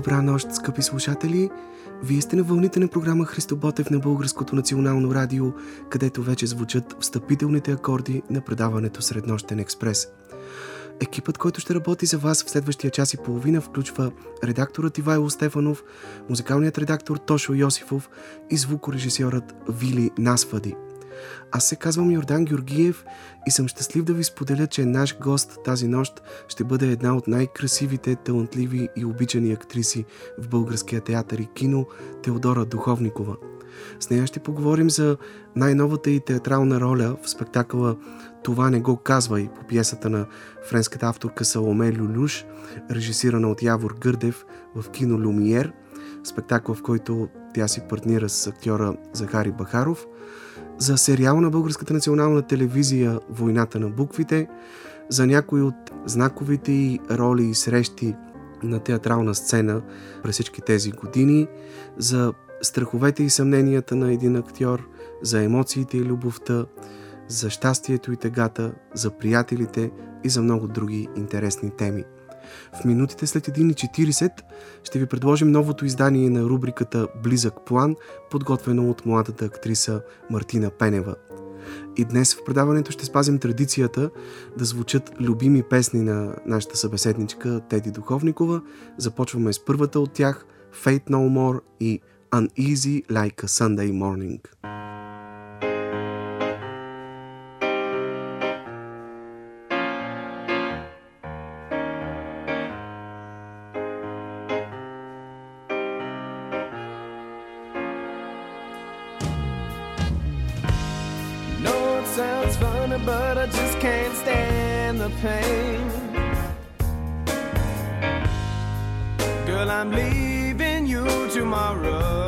Добра нощ, скъпи слушатели! Вие сте на вълните на програма Христо Ботев на Българското национално радио, където вече звучат встъпителните акорди на предаването Среднощен експрес. Екипът, който ще работи за вас в следващия час и половина, включва редакторът Ивайло Стефанов, музикалният редактор Тошо Йосифов и звукорежисьорът Вили Насвади – аз се казвам Йордан Георгиев и съм щастлив да ви споделя, че наш гост тази нощ ще бъде една от най-красивите, талантливи и обичани актриси в българския театър и кино Теодора Духовникова. С нея ще поговорим за най-новата и театрална роля в спектакъла Това не го казва и по пиесата на френската авторка Саломе Люлюш, режисирана от Явор Гърдев в кино Люмиер, спектакъл в който тя си партнира с актьора Захари Бахаров – за сериал на Българската национална телевизия Войната на буквите, за някои от знаковите и роли и срещи на театрална сцена през всички тези години, за страховете и съмненията на един актьор, за емоциите и любовта, за щастието и тегата, за приятелите и за много други интересни теми. В минутите след 1.40 ще ви предложим новото издание на рубриката Близък план, подготвено от младата актриса Мартина Пенева. И днес в предаването ще спазим традицията да звучат любими песни на нашата събеседничка Теди Духовникова. Започваме с първата от тях Fate No More и Uneasy Like a Sunday Morning. I'm leaving you tomorrow.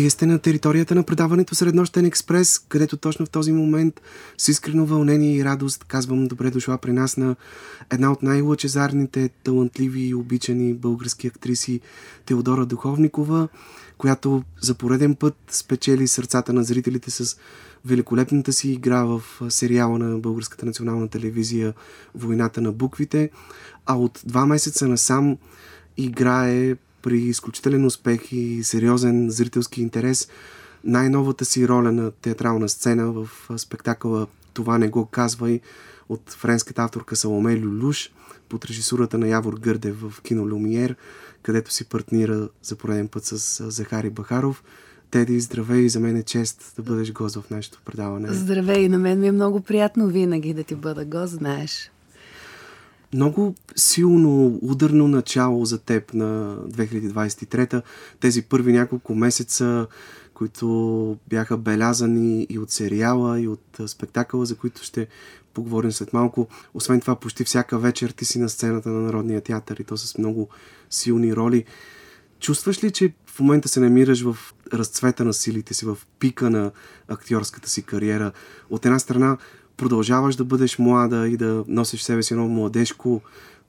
Вие сте на територията на предаването Среднощен експрес, където точно в този момент с искрено вълнение и радост казвам добре дошла при нас на една от най-лъчезарните, талантливи и обичани български актриси Теодора Духовникова, която за пореден път спечели сърцата на зрителите с великолепната си игра в сериала на Българската национална телевизия Войната на буквите, а от два месеца насам играе при изключителен успех и сериозен зрителски интерес най-новата си роля на театрална сцена в спектакъла Това не го казвай от френската авторка Саломе Люлюш под режисурата на Явор Гърдев в кино Люмиер, където си партнира за пореден път с Захари Бахаров. Теди, здравей, за мен е чест да бъдеш гост в нашето предаване. Здравей, на мен ми е много приятно винаги да ти бъда гост, знаеш. Много силно, ударно начало за теб на 2023 Тези първи няколко месеца, които бяха белязани и от сериала, и от спектакъла, за които ще поговорим след малко. Освен това, почти всяка вечер ти си на сцената на Народния театър и то с много силни роли. Чувстваш ли, че в момента се намираш в разцвета на силите си, в пика на актьорската си кариера? От една страна, продължаваш да бъдеш млада и да носиш себе си едно младежко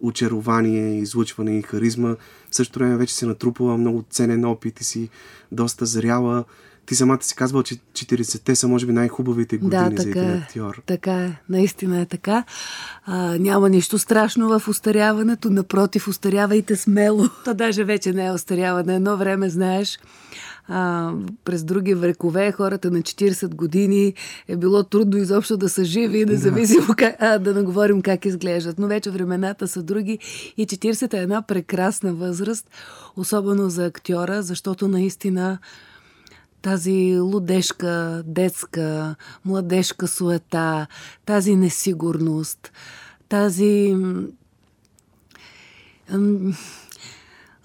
очарование, излучване и харизма. В същото време вече си натрупала много ценен опит и си доста зряла. Ти самата си казвала, че 40-те са може би най-хубавите години да, за един е. актьор. Така е, наистина е така. А, няма нищо страшно в устаряването, напротив, устарявайте смело. То даже вече не е устаряване. Едно време, знаеш, а, през други векове, хората на 40 години е било трудно изобщо да са живи, независимо да. как, а, да не говорим как изглеждат. Но вече времената са други и 40 е една прекрасна възраст, особено за актьора, защото наистина тази лудешка, детска, младежка суета, тази несигурност, тази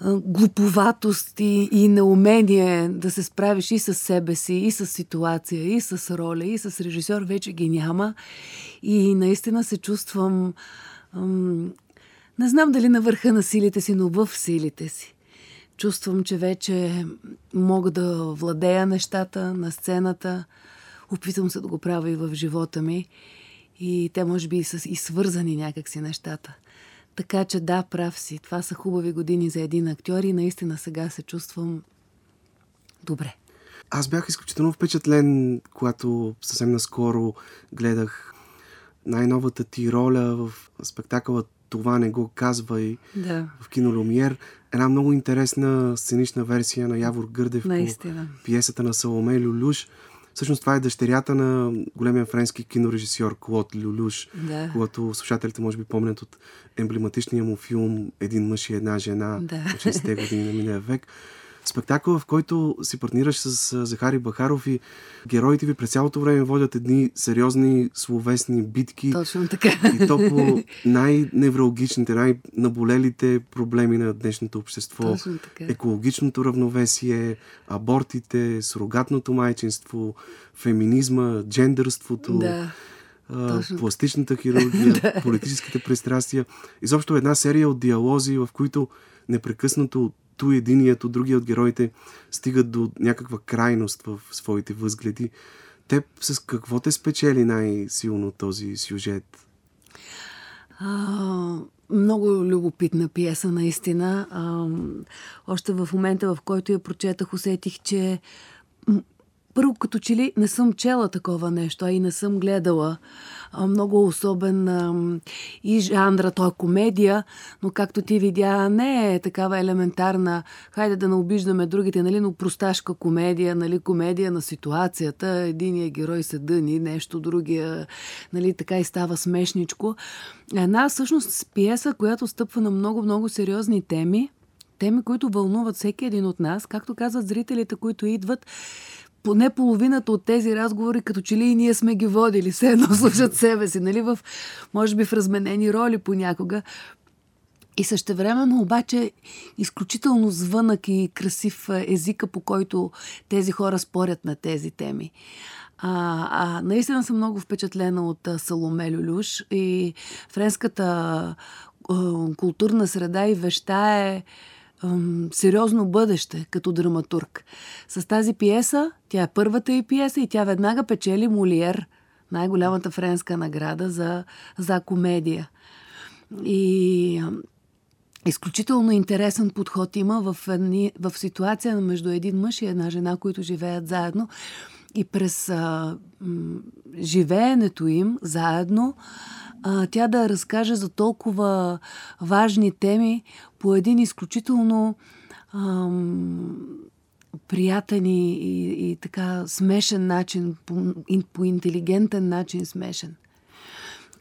глуповатост и, и неумение да се справиш и с себе си, и с ситуация, и с роля, и с режисьор вече ги няма. И наистина се чувствам. Ам, не знам дали на върха на силите си, но в силите си. Чувствам, че вече мога да владея нещата на сцената. Опитвам се да го правя и в живота ми. И те може би са и свързани някакси нещата. Така че да, прав си. Това са хубави години за един актьор и наистина сега се чувствам добре. Аз бях изключително впечатлен, когато съвсем наскоро гледах най-новата ти роля в спектакъла Това не го казва и да. в кино Люмиер. Една много интересна сценична версия на Явор Гърдев Наистина. по пиесата на Саломе Люлюш. Всъщност това е дъщерята на големия френски кинорежисьор Клод Люлюш, да. когато слушателите може би помнят от емблематичния му филм Един мъж и една жена да. от 60-те години на миналия век спектакъл, в който си партнираш с Захари Бахаров и героите ви през цялото време водят едни сериозни словесни битки. Точно така. И то по най-неврологичните, най-наболелите проблеми на днешното общество. Точно. Екологичното равновесие, абортите, сурогатното майчинство, феминизма, джендърството. Да. Uh, пластичната хирургия, да. политическите пристрастия. Изобщо една серия от диалози, в които непрекъснато ту единият от другия от героите стигат до някаква крайност в своите възгледи. Теб с какво те спечели най-силно този сюжет? А, много любопитна пиеса, наистина. А, още в момента, в който я прочетах, усетих, че първо като че ли не съм чела такова нещо, а и не съм гледала. Много особен и жанра, той е комедия, но както ти видя, не е такава елементарна, хайде да не обиждаме другите, нали, но просташка комедия, нали, комедия на ситуацията, единия герой се дъни, нещо, другия, нали, така и става смешничко. Една всъщност пиеса, която стъпва на много-много сериозни теми, теми, които вълнуват всеки един от нас, както казват зрителите, които идват, поне половината от тези разговори, като че ли и ние сме ги водили, все едно слушат себе си, нали, в, може би в разменени роли понякога. И същевременно обаче изключително звънък и красив езика, по който тези хора спорят на тези теми. А, а, наистина съм много впечатлена от Саломе Люлюш и френската а, културна среда и веща е сериозно бъдеще като драматург. С тази пиеса, тя е първата и пиеса и тя веднага печели Молиер, най-голямата френска награда за, за комедия. И изключително интересен подход има в, едни, в ситуация между един мъж и една жена, които живеят заедно. И през а, м, живеенето им заедно, а, тя да разкаже за толкова важни теми по един изключително ам, приятен и, и, и така смешен начин, по, по интелигентен начин смешен.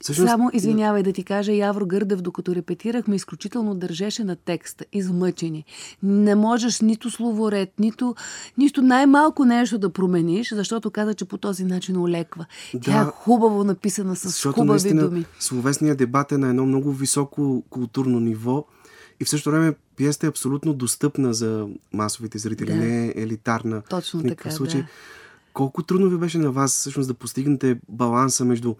Всъщност... Само, извинявай да ти кажа, Явро Гърдев, докато репетирахме, изключително държеше на текста, измъчени. Не можеш нито словоред, нито, нищо най-малко нещо да промениш, защото каза, че по този начин олеква. Да, Тя е хубаво написана с защото хубави наистина, думи. Словесният дебат е на едно много високо културно ниво и в същото време пиеста е абсолютно достъпна за масовите зрители, да. не е елитарна. Точно в така, случай. Да. Колко трудно ви беше на вас всъщност да постигнете баланса между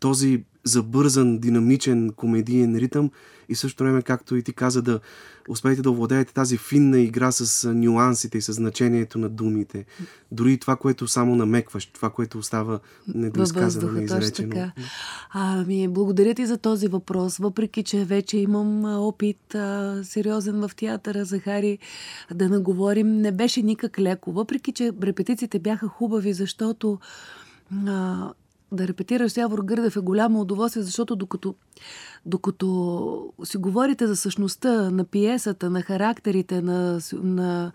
този забързан, динамичен, комедиен ритъм и също време, както и ти каза, да успеете да овладеете тази финна игра с нюансите и с значението на думите. Дори и това, което само намекваш, това, което остава недоизказано, неизречено. Така. Ами, благодаря ти за този въпрос, въпреки, че вече имам опит а, сериозен в театъра, Захари, да наговорим. Не беше никак леко, въпреки, че репетициите бяха хубави, защото а, да репетираш с Явор Гърдев е голямо удоволствие, защото докато, докато си говорите за същността на пиесата, на характерите, на, на,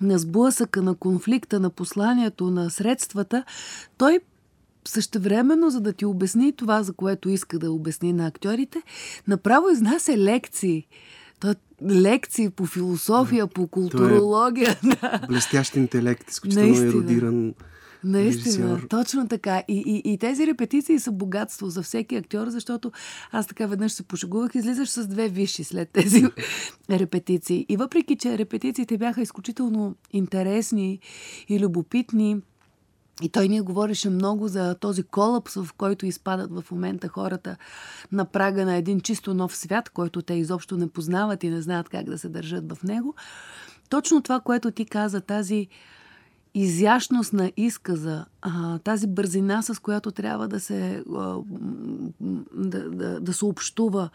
на сблъсъка, на конфликта, на посланието, на средствата, той същевременно, за да ти обясни това, за което иска да обясни на актьорите, направо изнася лекции. Той лекции по философия, по културология. Той е блестящ интелект, изключително еродиран Наистина, режисьор. точно така. И, и, и тези репетиции са богатство за всеки актьор, защото аз така веднъж се пошегувах, излизаш с две висши след тези репетиции. И въпреки, че репетициите бяха изключително интересни и любопитни, и той ни говореше много за този колапс, в който изпадат в момента хората на прага на един чисто нов свят, който те изобщо не познават и не знаят как да се държат в него. Точно това, което ти каза, тази изящност на изказа, а, тази бързина, с която трябва да се, а, да, да, да се общува,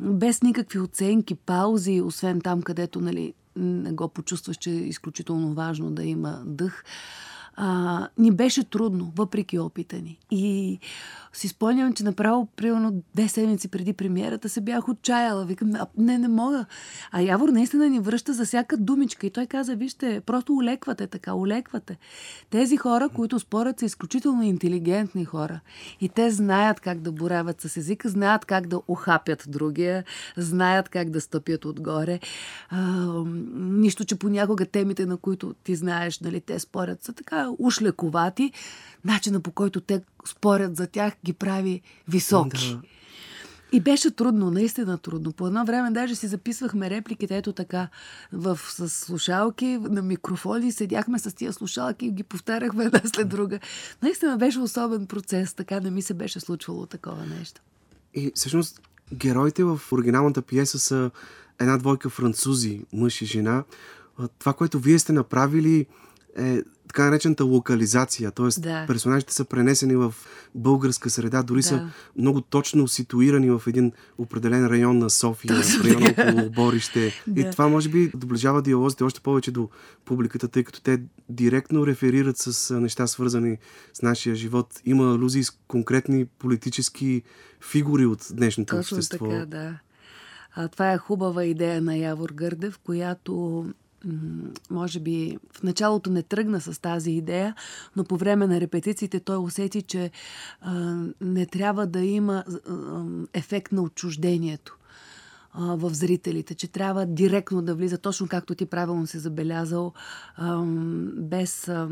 без никакви оценки, паузи, освен там, където нали, не го почувстваш, че е изключително важно да има дъх а, ни беше трудно, въпреки опита ни. И си спомням, че направо, примерно, две седмици преди премиерата се бях отчаяла. Викам, не, не мога. А Явор наистина ни връща за всяка думичка. И той каза, вижте, просто улеквате така, улеквате. Тези хора, които спорят, са изключително интелигентни хора. И те знаят как да боравят с езика, знаят как да охапят другия, знаят как да стъпят отгоре. А, нищо, че понякога темите, на които ти знаеш, нали, те спорят, са така уж лековати, начина по който те спорят за тях ги прави високи. Да. И беше трудно, наистина трудно. По едно време даже си записвахме репликите, ето така, в, с слушалки, на микрофони, седяхме с тия слушалки и ги повтаряхме една след друга. Наистина беше особен процес, така не ми се беше случвало такова нещо. И всъщност героите в оригиналната пиеса са една двойка французи, мъж и жена. Това, което вие сте направили е така наречената локализация, т.е. Да. персонажите са пренесени в българска среда, дори да. са много точно ситуирани в един определен район на София, Точно район около Борище. да. И това може би доближава диалозите още повече до публиката, тъй като те директно реферират с неща свързани с нашия живот. Има алюзии с конкретни политически фигури от днешното Точно общество. така, да. А, това е хубава идея на Явор Гърдев, която може би в началото не тръгна с тази идея, но по време на репетициите той усети, че а, не трябва да има а, ефект на отчуждението а, в зрителите, че трябва директно да влиза, точно както ти правилно си забелязал, а, без. А,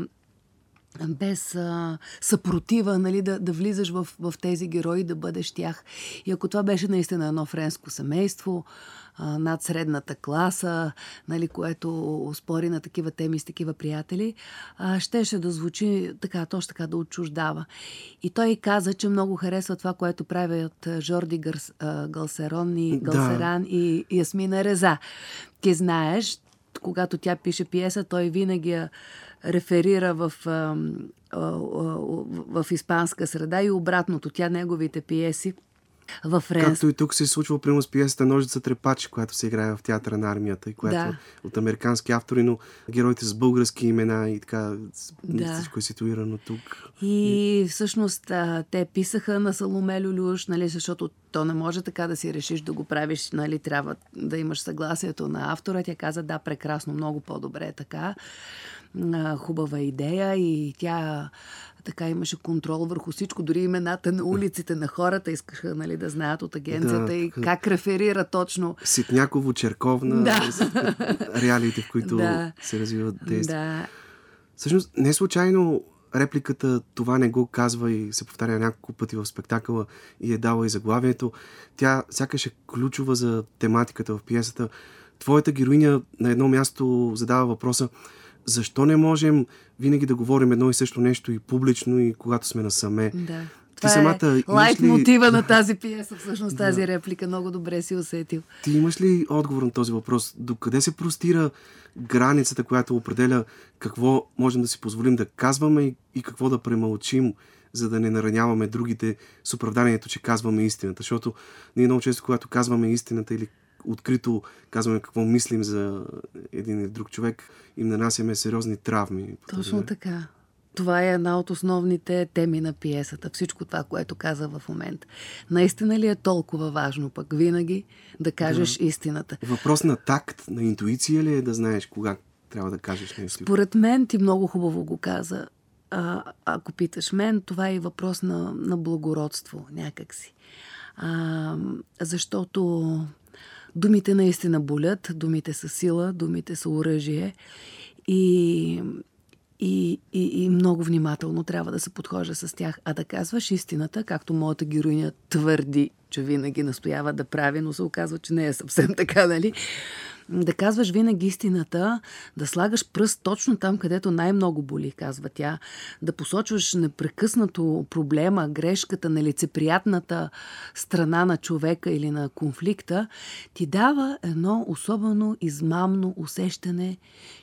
без а, съпротива, нали, да, да влизаш в, в тези герои, да бъдеш тях. И ако това беше наистина едно френско семейство, а, над средната класа, нали, което спори на такива теми с такива приятели, а, щеше да звучи така, точно така да отчуждава. И той каза, че много харесва това, което правят Жорди Гърс, а, Галсерон и Галсеран да. и Ясмина Реза. Ти знаеш, когато тя пише пиеса, той винаги я реферира в, в, в, в испанска среда и обратното. Тя неговите пиеси в Ренс. Както и тук се е случва, примерно с пиесата Ножица трепач, която се играе в театъра на армията и която да. е от американски автори, но героите с български имена и така да. всичко е ситуирано тук. И, и всъщност те писаха на Саломе Люлюш, нали, защото то не може така да си решиш да го правиш, нали, трябва да имаш съгласието на автора. Тя каза, да, прекрасно, много по-добре е така хубава идея и тя така имаше контрол върху всичко, дори имената на улиците на хората искаха нали, да знаят от агенцията да, и как реферира точно. Ситняково, Черковна, да. реалиите, в които да. се развиват действия. Да. Всъщност, не случайно репликата това не го казва и се повтаря няколко пъти в спектакъла и е дала и заглавието. Тя сякаш е ключова за тематиката в пиесата. Твоята героиня на едно място задава въпроса защо не можем винаги да говорим едно и също нещо и публично, и когато сме насаме? Да. Ти Това самата, е лайт ли... мотива на тази пиеса, всъщност тази да. реплика. Много добре си усетил. Ти имаш ли отговор на този въпрос? Докъде се простира границата, която определя какво можем да си позволим да казваме и, и какво да премълчим, за да не нараняваме другите с оправданието, че казваме истината? Защото ние много често, когато казваме истината или открито казваме какво мислим за един или друг човек, им нанасяме сериозни травми. Точно така. Това е една от основните теми на пиесата. Всичко това, което каза в момента. Наистина ли е толкова важно пък винаги да кажеш да. истината? Въпрос на такт, на интуиция ли е да знаеш кога трябва да кажеш нещо? Според мен ти много хубаво го каза. А, ако питаш мен, това е и въпрос на, на благородство някакси. А, защото Думите наистина болят, думите са сила, думите са оръжие и, и, и, и много внимателно трябва да се подхожа с тях. А да казваш истината, както моята героиня твърди, че винаги настоява да прави, но се оказва, че не е съвсем така, нали? Да казваш винаги истината, да слагаш пръст точно там, където най-много боли, казва тя, да посочваш непрекъснато проблема, грешката, нелицеприятната страна на човека или на конфликта, ти дава едно особено измамно усещане,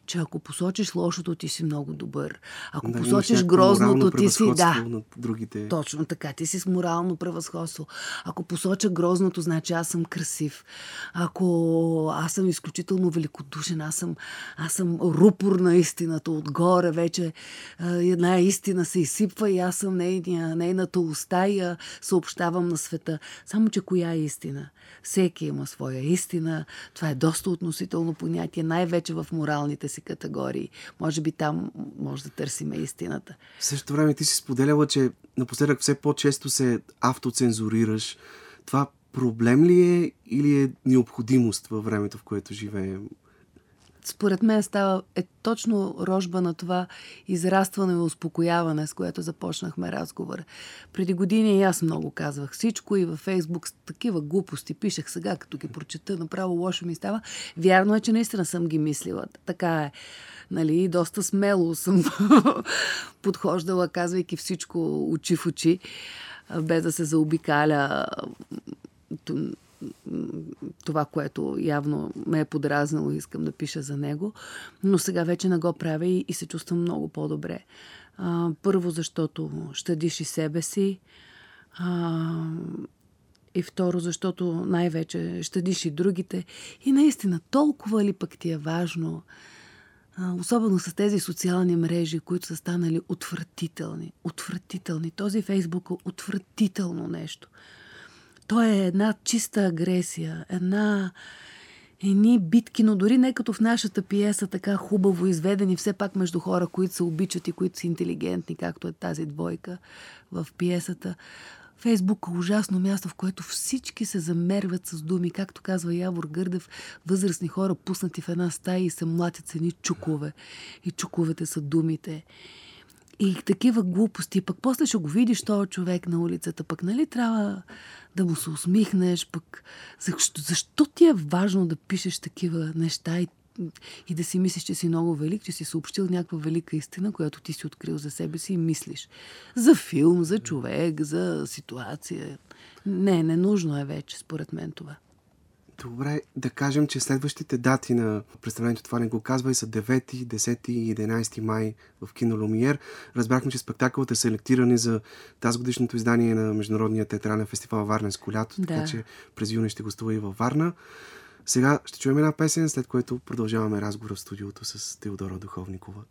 че ако посочиш лошото, ти си много добър. Ако да, посочиш грозното, ти си... Да, над другите. точно така. Ти си с морално превъзходство. Ако посоча грозното, значи аз съм красив. Ако аз съм изключително великодушен, аз съм, аз съм рупор на истината отгоре, вече една истина се изсипва и аз съм нейния, нейната уста и я съобщавам на света. Само, че коя е истина? Всеки има своя истина. Това е доста относително понятие, най-вече в моралните си категории. Може би там може да търсиме истината. В същото време ти си споделяла, че напоследък все по-често се автоцензурираш. Това проблем ли е или е необходимост във времето, в което живеем? Според мен става е точно рожба на това израстване и успокояване, с което започнахме разговор. Преди години и аз много казвах всичко и във Фейсбук такива глупости пишех сега, като ги прочета, направо лошо ми става. Вярно е, че наистина съм ги мислила. Така е. Нали, доста смело съм подхождала, казвайки всичко очи в очи, без да се заобикаля това, което явно ме е подразнало и искам да пиша за него. Но сега вече не го правя и, и се чувствам много по-добре. А, първо, защото щадиш и себе си. А, и второ, защото най-вече щадиш и другите. И наистина, толкова ли пък ти е важно, а, особено с тези социални мрежи, които са станали отвратителни. Отвратителни. Този Фейсбук е отвратително нещо. То е една чиста агресия, една едни битки, но дори не като в нашата пиеса, така хубаво изведени, все пак между хора, които се обичат и които са интелигентни, както е тази двойка в пиесата. Фейсбук е ужасно място, в което всички се замерват с думи, както казва Явор Гърдев, възрастни хора пуснати в една стая и се млатят с едни чукове. И чуковете са думите. И такива глупости. Пък после ще го видиш този човек на улицата. Пък нали трябва да му се усмихнеш. Пък защо, защо ти е важно да пишеш такива неща и, и да си мислиш, че си много велик, че си съобщил някаква велика истина, която ти си открил за себе си и мислиш. За филм, за човек, за ситуация. Не, ненужно е вече, според мен това. Добре, да кажем, че следващите дати на представлението това не го казва и са 9, 10 и 11 май в кино Лумиер. Разбрахме, че спектакълът е селектиран за тази годишното издание на Международния театрален фестивал Варненско лято, да. така че през юни ще гостува и във Варна. Сега ще чуем една песен, след което продължаваме разговора в студиото с Теодора Духовникова.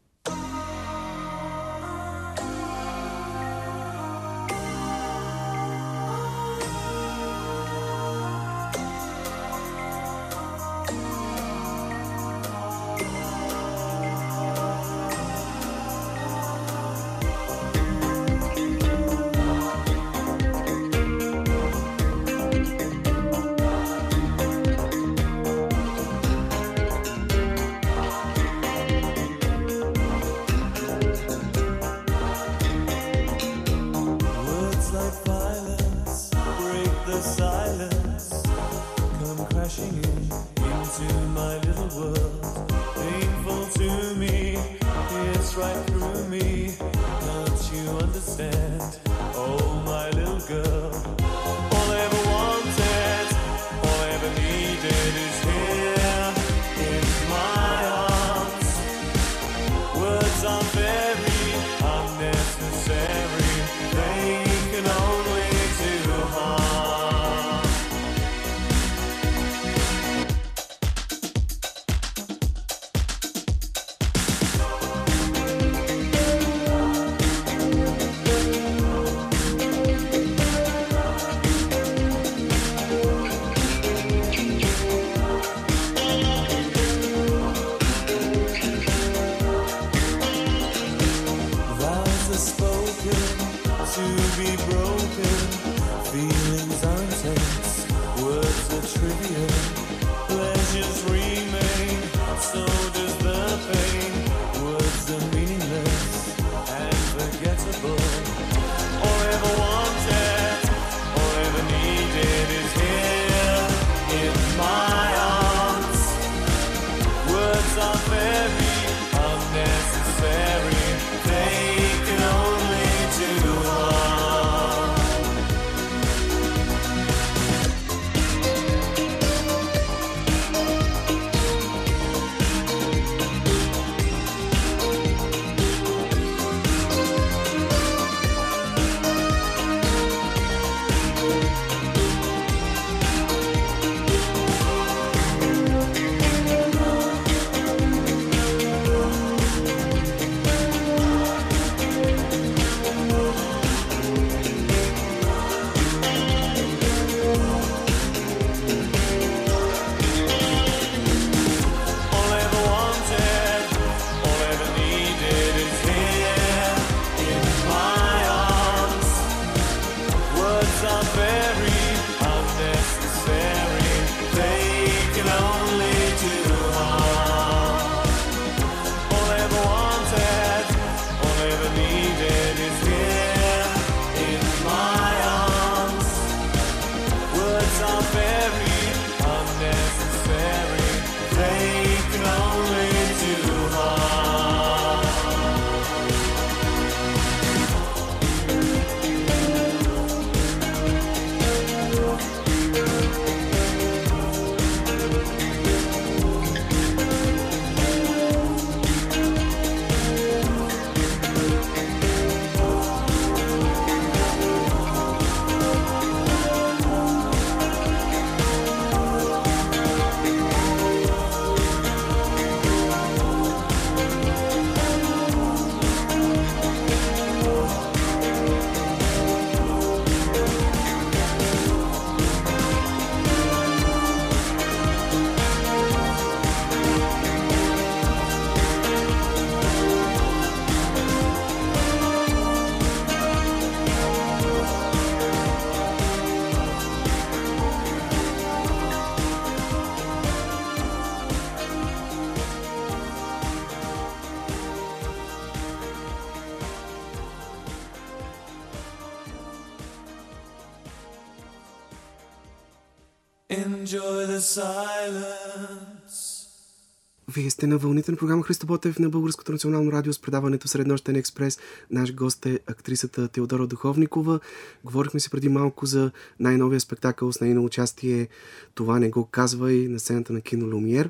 Вие сте на вълните на програма Христо Ботев на Българското национално радио с предаването Среднощен експрес. Наш гост е актрисата Теодора Духовникова. Говорихме си преди малко за най-новия спектакъл с нейно участие Това не го казва и на сцената на кино Люмиер.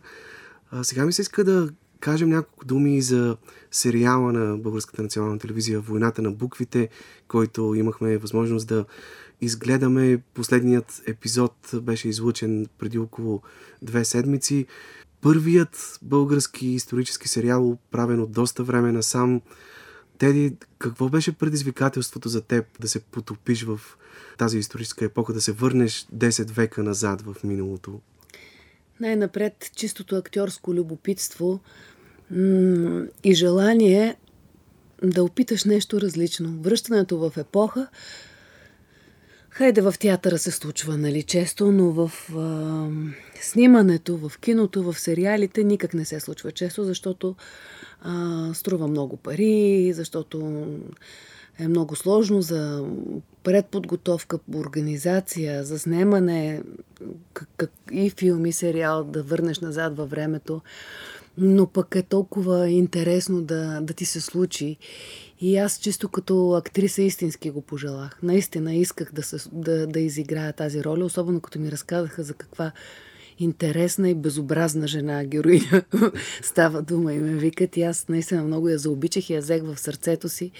А, сега ми се иска да кажем няколко думи за сериала на Българската национална телевизия Войната на буквите, който имахме възможност да изгледаме. Последният епизод беше излучен преди около две седмици. Първият български исторически сериал, правен от доста време насам. Теди, какво беше предизвикателството за теб да се потопиш в тази историческа епоха, да се върнеш 10 века назад в миналото? Най-напред чистото актьорско любопитство и желание да опиташ нещо различно. Връщането в епоха, Хайде в театъра се случва, нали, често, но в а, снимането, в киното, в сериалите никак не се случва често, защото а, струва много пари, защото е много сложно за предподготовка, организация, за снимане как, как, и филм, и сериал, да върнеш назад във времето но пък е толкова интересно да, да ти се случи. И аз чисто като актриса истински го пожелах. Наистина исках да, се, да, да изиграя тази роля, особено като ми разказаха за каква интересна и безобразна жена, героиня става дума и ме викат. И аз наистина много я заобичах и я взех в сърцето си,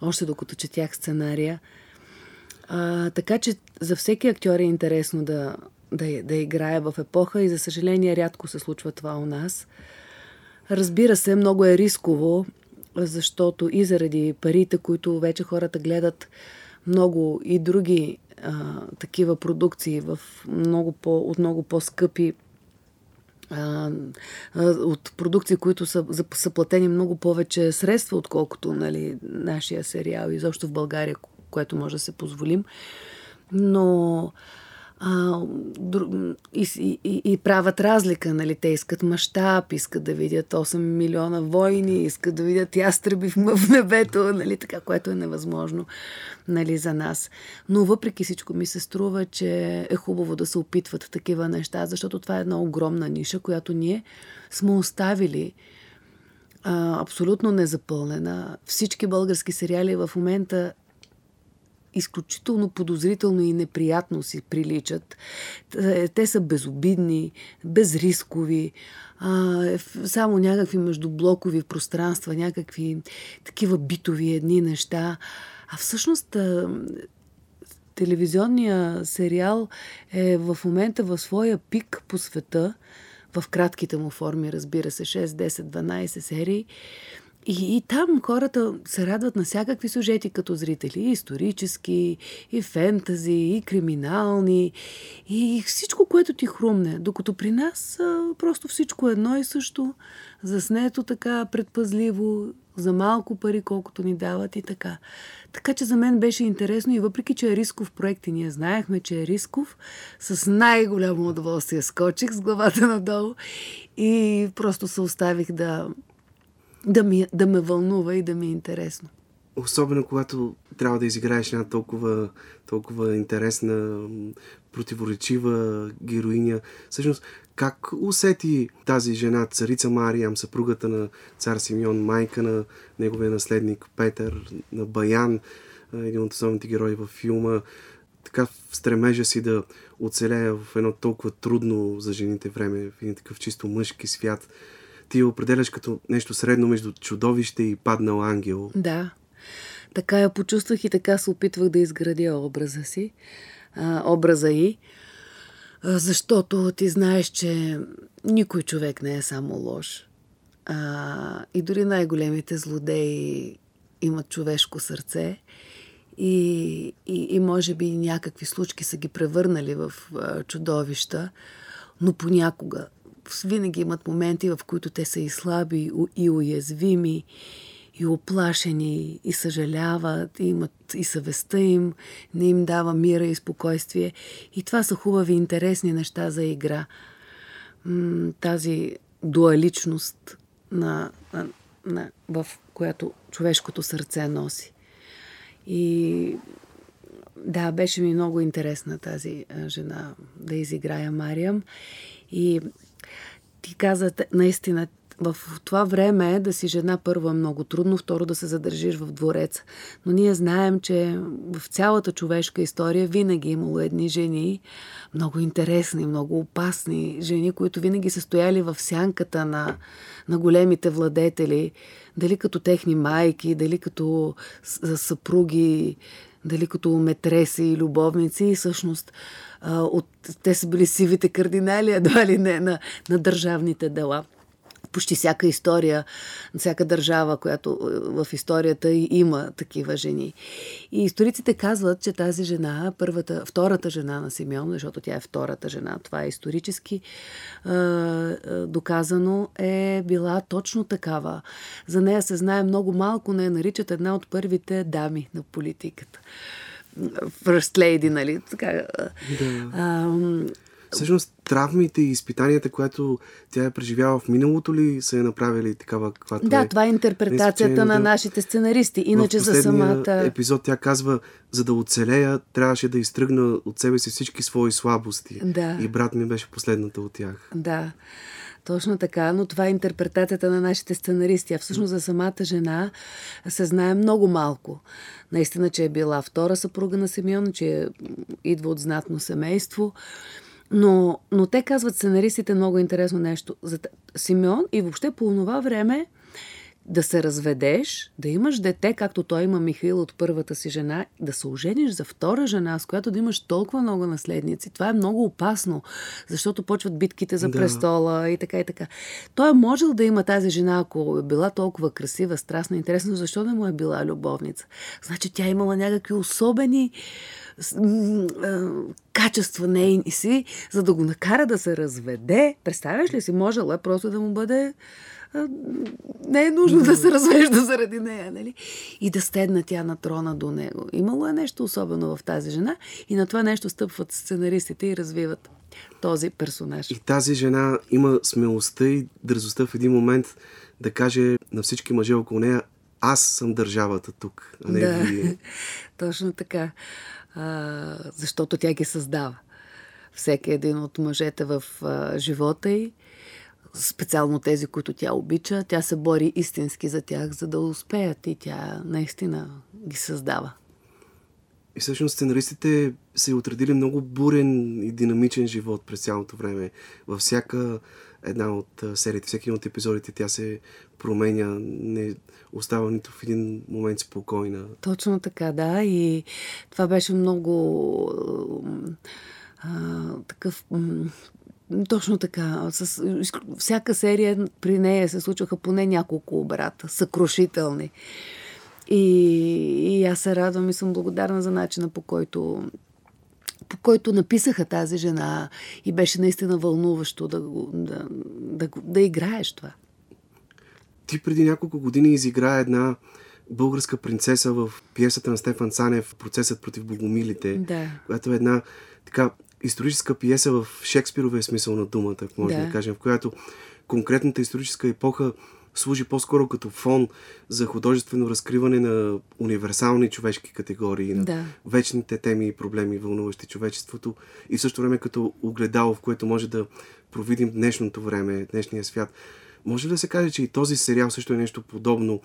още докато четях сценария. А, така че за всеки актьор е интересно да, да, да играе в епоха и за съжаление рядко се случва това у нас. Разбира се, много е рисково, защото и заради парите, които вече хората гледат много и други а, такива продукции в много по, от много по-скъпи от продукции, които са, са платени много повече средства, отколкото нали, нашия сериал, изобщо в България, което може да се позволим. Но а, и, и, и правят разлика, нали? Те искат мащаб, искат да видят 8 милиона войни, искат да видят ястреби в, в небето, нали? Така, което е невъзможно нали, за нас. Но въпреки всичко ми се струва, че е хубаво да се опитват такива неща, защото това е една огромна ниша, която ние сме оставили а, абсолютно незапълнена. Всички български сериали в момента изключително подозрително и неприятно си приличат. Те са безобидни, безрискови, само някакви междублокови пространства, някакви такива битови едни неща. А всъщност телевизионния сериал е в момента в своя пик по света, в кратките му форми, разбира се, 6, 10, 12 серии. И, и там хората се радват на всякакви сюжети като зрители. И исторически, и фентази, и криминални, и всичко, което ти хрумне. Докато при нас просто всичко е едно и също, заснето така предпазливо, за малко пари, колкото ни дават и така. Така че за мен беше интересно и въпреки, че е рисков проект и ние знаехме, че е рисков, с най-голямо удоволствие скочих с главата надолу и просто се оставих да, да, ми, да ме вълнува и да ми е интересно. Особено когато трябва да изиграеш една толкова, толкова интересна, противоречива героиня. Всъщност, как усети тази жена, царица Мариям, съпругата на цар Симеон, майка на неговия наследник Петър, на Баян, един от основните герои във филма, така в стремежа си да оцелея в едно толкова трудно за жените време, в един такъв чисто мъжки свят – ти определяш като нещо средно между чудовище и паднал ангел. Да. Така я почувствах и така се опитвах да изградя образа си, а, образа и, а, защото ти знаеш, че никой човек не е само лош. А, и дори най-големите злодеи имат човешко сърце и, и, и може би някакви случки са ги превърнали в а, чудовища, но понякога винаги имат моменти, в които те са и слаби, и уязвими, и оплашени, и съжаляват, и имат и съвестта им, не им дава мира и спокойствие. И това са хубави, интересни неща за игра. Тази дуаличност, на, на, на, в която човешкото сърце носи. И Да, беше ми много интересна тази жена да изиграя Мариям. И ти каза, наистина, в това време да си жена първо е много трудно, второ да се задържиш в двореца. Но ние знаем, че в цялата човешка история винаги е имало едни жени, много интересни, много опасни жени, които винаги са стояли в сянката на, на големите владетели, дали като техни майки, дали като съпруги, дали като метреси и любовници. И всъщност от, те са били сивите кардинали, едва ли не на, на държавните дела почти всяка история, всяка държава, която в историята има такива жени. И историците казват, че тази жена, първата, втората жена на Симеон, защото тя е втората жена, това е исторически доказано, е била точно такава. За нея се знае много малко, не я наричат една от първите дами на политиката. First lady, нали? Така, да. А, Всъщност, травмите и изпитанията, които тя е преживяла в миналото ли, са я направили такава, каквато Да, е това е интерпретацията на нашите сценаристи. Иначе за самата... епизод тя казва, за да оцелея, трябваше да изтръгна от себе си всички свои слабости. Да. И брат ми беше последната от тях. Да. Точно така, но това е интерпретацията на нашите сценаристи. А всъщност за самата жена се знае много малко. Наистина, че е била втора съпруга на Симеон, че идва от знатно семейство. Но, но те казват сценаристите много интересно нещо. За Симеон и въобще по това време да се разведеш, да имаш дете, както той има Михаил от първата си жена, да се ожениш за втора жена, с която да имаш толкова много наследници. Това е много опасно, защото почват битките за да. престола и така и така. Той е можел да има тази жена, ако е била толкова красива, страстна, интересна, защо не му е била любовница? Значи тя е имала някакви особени качества нейни си, за да го накара да се разведе. Представяш ли си, можела е просто да му бъде не е нужно да се развежда заради нея, нали? И да стедна тя на трона до него. Имало е нещо особено в тази жена и на това нещо стъпват сценаристите и развиват този персонаж. И тази жена има смелостта и дързостта в един момент да каже на всички мъже около нея аз съм държавата тук, а не да, вие. Точно така а, защото тя ги създава. Всеки един от мъжете в а, живота й, специално тези, които тя обича, тя се бори истински за тях, за да успеят и тя наистина ги създава. И всъщност сценаристите са отредили много бурен и динамичен живот през цялото време. Във всяка една от сериите, всеки от епизодите тя се променя, не остава нито в един момент спокойна. Точно така, да. И това беше много а, такъв точно така. С, всяка серия при нея се случваха поне няколко обрата, съкрушителни. И, и аз се радвам и съм благодарна за начина по който по който написаха тази жена и беше наистина вълнуващо да, да, да, да играеш това. Ти преди няколко години изигра една българска принцеса в пиесата на Стефан Санев Процесът против богомилите, да. която е една така историческа пиеса в Шекспировия смисъл на думата, ако може да. да кажем, в която конкретната историческа епоха служи по-скоро като фон за художествено разкриване на универсални човешки категории, на да. вечните теми и проблеми, вълнуващи човечеството и в същото време като огледало, в което може да провидим днешното време, днешния свят. Може ли да се каже, че и този сериал също е нещо подобно,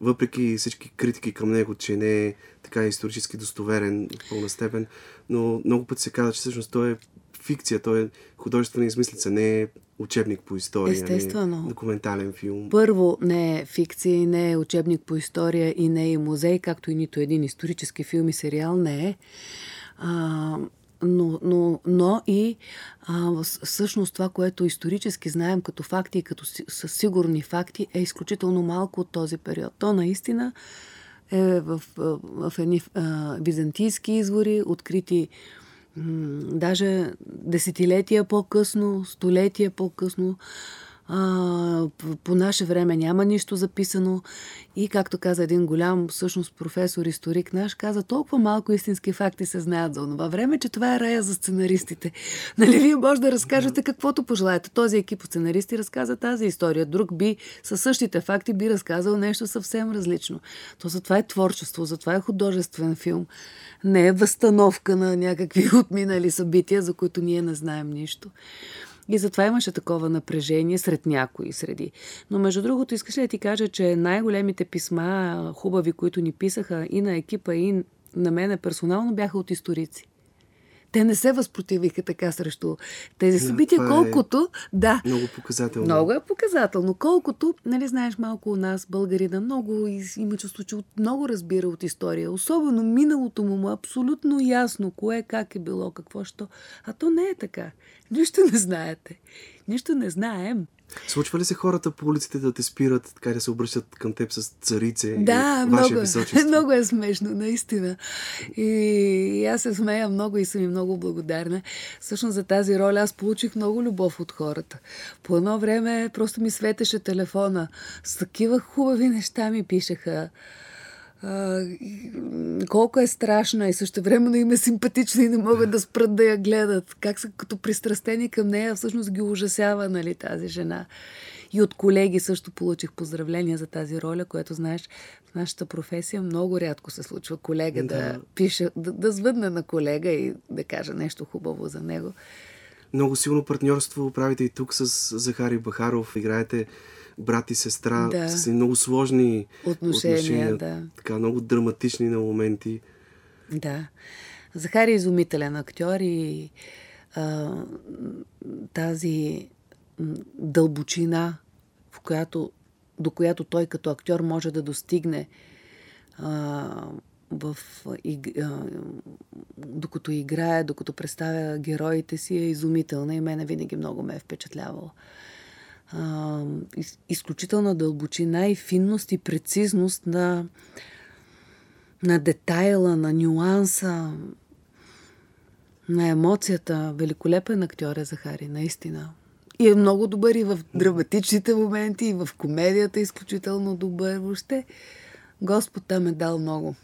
въпреки всички критики към него, че не е така исторически достоверен в пълна степен, но много пъти се казва, че всъщност той е фикция, той е художествена измислица, не е учебник по история, Естествено. не е документален филм. Първо, не е фикция, не е учебник по история и не е музей, както и нито един исторически филм и сериал не е. А, но, но, но и а, всъщност това, което исторически знаем като факти и като със сигурни факти, е изключително малко от този период. То наистина е в, в, в едни а, византийски извори, открити м- даже десетилетия по-късно, столетия по-късно, А, по, по наше време няма нищо записано. И както каза един голям, всъщност професор, историк наш, каза толкова малко истински факти се знаят за това време, че това е рая за сценаристите. Нали, вие може да разкажете каквото пожелаете. Този екип от сценаристи разказа тази история. Друг би със същите факти би разказал нещо съвсем различно. То затова е творчество, затова е художествен филм. Не е възстановка на някакви отминали събития, за които ние не знаем нищо. И затова имаше такова напрежение сред някои среди. Но между другото, искаш ли да ти кажа, че най-големите писма, хубави, които ни писаха и на екипа, и на мене персонално, бяха от историци те не се възпротивиха така срещу тези събития, да, колкото... Е да. Много показателно. Много е показателно. Колкото, нали знаеш малко у нас, българина, много има чувство, че много разбира от история. Особено миналото му му е абсолютно ясно кое как е било, какво що. А то не е така. Нищо не знаете. Нищо не знаем. Случва ли се хората по улиците да те спират, така да се обръщат към теб с царице? Да, и много, е. много е смешно, наистина. И, и аз се смея много и съм и много благодарна. Всъщност за тази роля аз получих много любов от хората. По едно време просто ми светеше телефона. С такива хубави неща ми пишеха а, колко е страшна и също времено им е симпатична и не могат да спрат да я гледат. Как са като пристрастени към нея, всъщност ги ужасява нали, тази жена. И от колеги също получих поздравления за тази роля, което знаеш, в нашата професия много рядко се случва колега да, да пише, да, да звъдне на колега и да каже нещо хубаво за него. Много силно партньорство правите и тук с Захари Бахаров. Играете брат и сестра да. с много сложни отношения, отношения да. така много драматични на моменти. Да. Захари е изумителен актьор и а, тази дълбочина, в която, до която той като актьор може да достигне а, в, и, а, докато играе, докато представя героите си, е изумителна и мене винаги много ме е впечатлявала а, изключителна дълбочина и финност и прецизност на, на детайла, на нюанса, на емоцията. Великолепен актьор е Захари, наистина. И е много добър и в драматичните моменти, и в комедията изключително добър. Въобще Господ там е дал много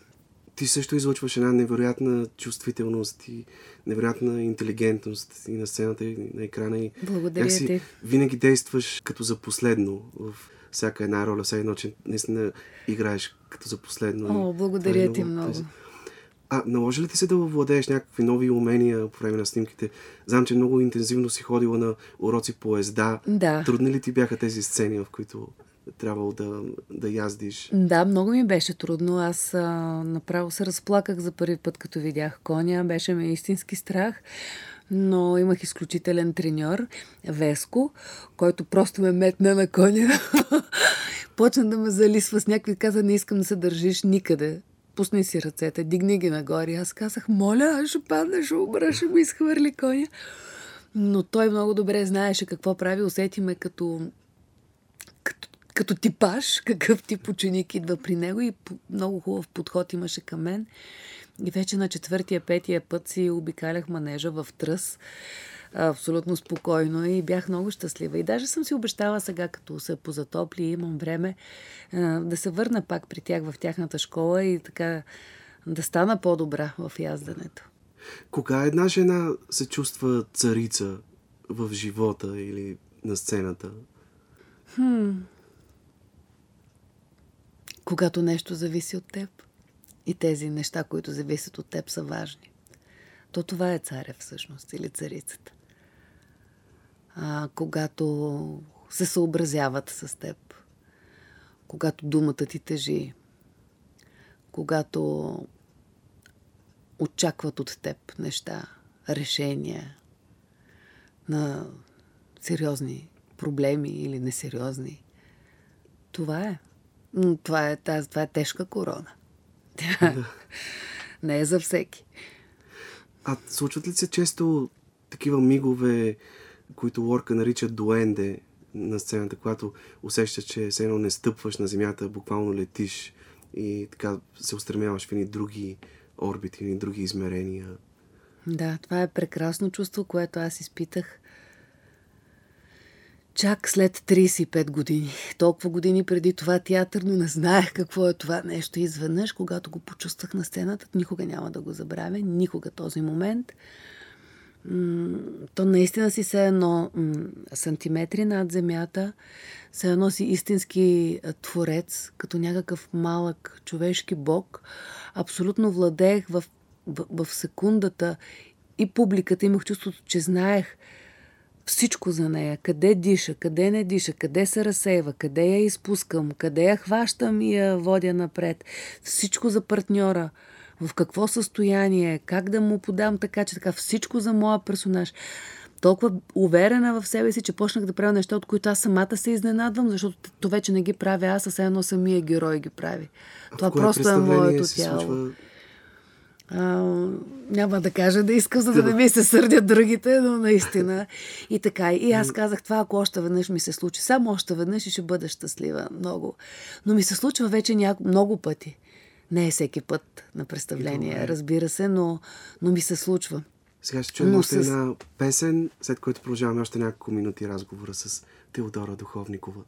ти също излъчваш една невероятна чувствителност и невероятна интелигентност и на сцената, и на екрана. И Благодаря си ти. Винаги действаш като за последно в всяка една роля, всяка едно, че наистина играеш като за последно. О, благодаря е ти много. много. А наложи ли ти се да владееш някакви нови умения по време на снимките? Знам, че много интензивно си ходила на уроци по езда. Да. Трудни ли ти бяха тези сцени, в които трябвало да, да яздиш. Да, много ми беше трудно. Аз а, направо се разплаках за първи път, като видях коня. Беше ме истински страх. Но имах изключителен треньор, Веско, който просто ме метна на коня. Почна да ме залисва с някакви каза, не искам да се държиш никъде. Пусни си ръцете, дигни ги нагоре. Аз казах, моля, аз ще падна, ще умра, ще го изхвърли коня. Но той много добре знаеше какво прави. Усети ме като като типаж, какъв тип ученик идва при него и много хубав подход имаше към мен. И вече на четвъртия, петия път си обикалях манежа в тръс абсолютно спокойно и бях много щастлива. И даже съм си обещала сега, като се позатопли и имам време, да се върна пак при тях в тяхната школа и така да стана по-добра в яздането. Кога една жена се чувства царица в живота или на сцената? Хм, когато нещо зависи от теб и тези неща, които зависят от теб, са важни. То това е царя всъщност или царицата. А, когато се съобразяват с теб, когато думата ти тежи, когато очакват от теб неща, решения на сериозни проблеми или несериозни. Това е. Това е, тази, това е тежка корона. Не е за всеки. А случват ли се често такива мигове, които Лорка нарича дуенде на сцената, когато усещаш, че все едно не стъпваш на земята, буквално летиш и така се устремяваш в едни други орбити, едни други измерения? Да, това е прекрасно чувство, което аз изпитах чак след 35 години. Толкова години преди това театър, но не знаех какво е това нещо. Изведнъж, когато го почувствах на сцената, никога няма да го забравя, никога този момент. То наистина си се едно сантиметри над земята, се едно си истински творец, като някакъв малък човешки бог. Абсолютно владеех в, в, в секундата и публиката. Имах чувството, че знаех всичко за нея. Къде диша, къде не диша, къде се разсейва, къде я изпускам, къде я хващам и я водя напред. Всичко за партньора. В какво състояние, как да му подам така, че така всичко за моя персонаж. Толкова уверена в себе си, че почнах да правя неща, от които аз самата се изненадвам, защото то вече не ги правя аз, а все едно самия герой ги прави. Това просто е моето тяло. случва А, няма да кажа да искам, за да не ми се сърдят другите, но наистина. И така. И аз казах това, ако още веднъж ми се случи. Само още веднъж и ще бъда щастлива много. Но ми се случва вече няко... много пъти. Не е всеки път на представление, разбира се, но, но ми се случва. Сега ще чуем още с- една песен, след което продължаваме още няколко минути разговора с Теодора Духовникова.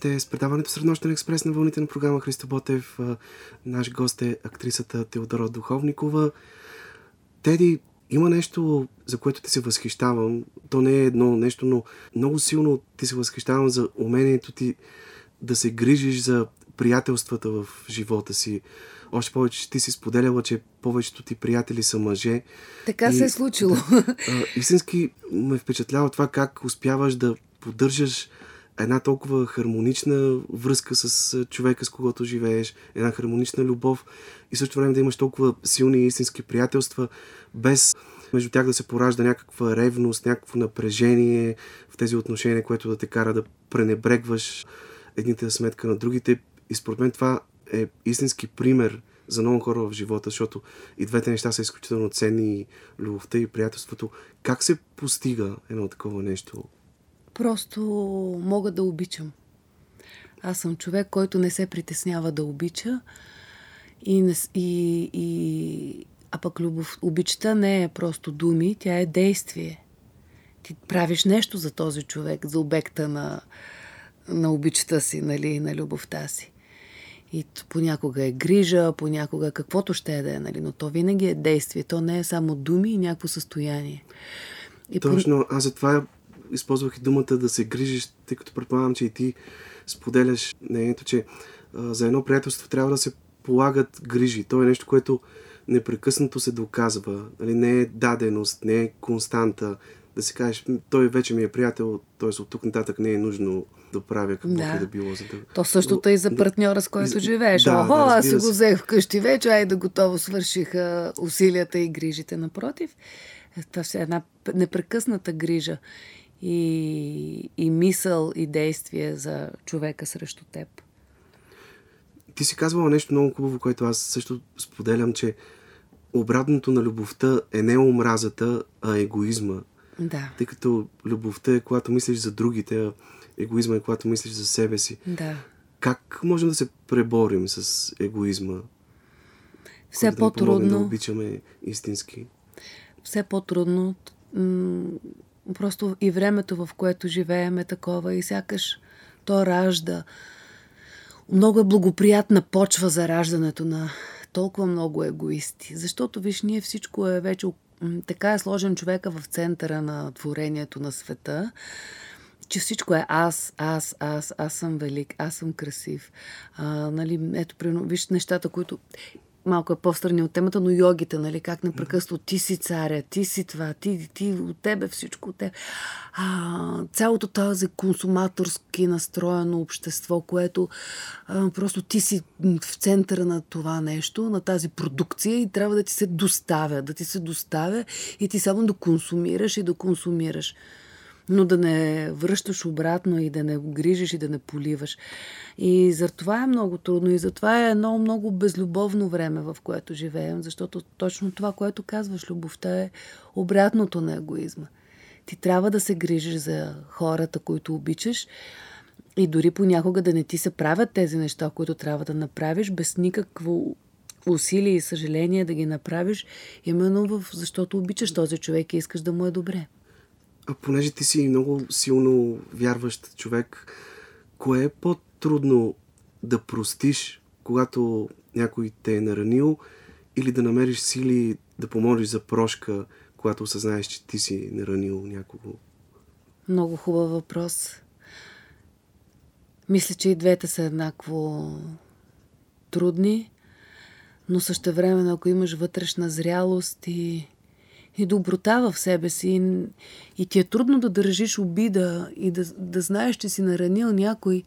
Сте с предаването Среднощен експрес на вълните на програма Христо Ботев. Наш гост е актрисата Теодора Духовникова. Теди, има нещо, за което ти се възхищавам. То не е едно нещо, но много силно ти се възхищавам за умението ти да се грижиш за приятелствата в живота си. Още повече, че ти си споделяла, че повечето ти приятели са мъже. Така и, се е случило. Да, истински ме впечатлява това как успяваш да поддържаш една толкова хармонична връзка с човека, с когото живееш, една хармонична любов и също време да имаш толкова силни и истински приятелства, без между тях да се поражда някаква ревност, някакво напрежение в тези отношения, което да те кара да пренебрегваш едните за сметка на другите. И според мен това е истински пример за много хора в живота, защото и двете неща са изключително ценни, любовта и приятелството. Как се постига едно такова нещо? Просто мога да обичам. Аз съм човек, който не се притеснява да обича. И, и, и, а пък любов, обичта не е просто думи, тя е действие. Ти правиш нещо за този човек, за обекта на, на обичта си, нали, на любовта си. И понякога е грижа, понякога каквото ще е да е, нали, но то винаги е действие. То не е само думи и някакво състояние. И Точно, по... аз затова използвах и думата да се грижиш, тъй като предполагам, че и ти споделяш мнението, че а, за едно приятелство трябва да се полагат грижи. То е нещо, което непрекъснато се доказва. Нали, не е даденост, не е константа. Да си кажеш, той вече ми е приятел, т.е. от тук нататък не е нужно да правя каквото да. да било. За да... То същото е и за партньора, с който да, живееш. Да, Охо, да, аз си го взех вкъщи вече, айде готово свършиха усилията и грижите. Напротив, това е една непрекъсната грижа и, и мисъл и действие за човека срещу теб. Ти си казвала нещо много хубаво, което аз също споделям, че обратното на любовта е не омразата, а егоизма. Да. Тъй като любовта е когато мислиш за другите, а егоизма е когато мислиш за себе си. Да. Как можем да се преборим с егоизма? Все по-трудно. Да, да обичаме истински. Все по-трудно. Просто и времето, в което живеем е такова и сякаш то ражда. Много е благоприятна почва за раждането на толкова много егоисти. Защото, виж, ние всичко е вече така е сложен човека в центъра на творението на света, че всичко е аз, аз, аз, аз съм велик, аз съм красив. А, нали, ето, виж нещата, които малко е по-страни от темата, но йогите, нали, как непрекъснато ти си царя, ти си това, ти, ти от тебе всичко от теб. А, цялото тази консуматорски настроено общество, което а, просто ти си в центъра на това нещо, на тази продукция и трябва да ти се доставя, да ти се доставя и ти само да консумираш и да консумираш но да не връщаш обратно и да не грижиш и да не поливаш. И за това е много трудно и затова е едно много безлюбовно време, в което живеем, защото точно това, което казваш, любовта е обратното на егоизма. Ти трябва да се грижиш за хората, които обичаш и дори понякога да не ти се правят тези неща, които трябва да направиш, без никакво усилие и съжаление да ги направиш, именно в, защото обичаш този човек и искаш да му е добре. А понеже ти си много силно вярващ човек, кое е по-трудно да простиш, когато някой те е наранил, или да намериш сили да помолиш за прошка, когато осъзнаеш, че ти си наранил някого? Много хубав въпрос. Мисля, че и двете са еднакво трудни, но също време, ако имаш вътрешна зрялост и и доброта в себе си. И, ти е трудно да държиш обида и да, да знаеш, че си наранил някой.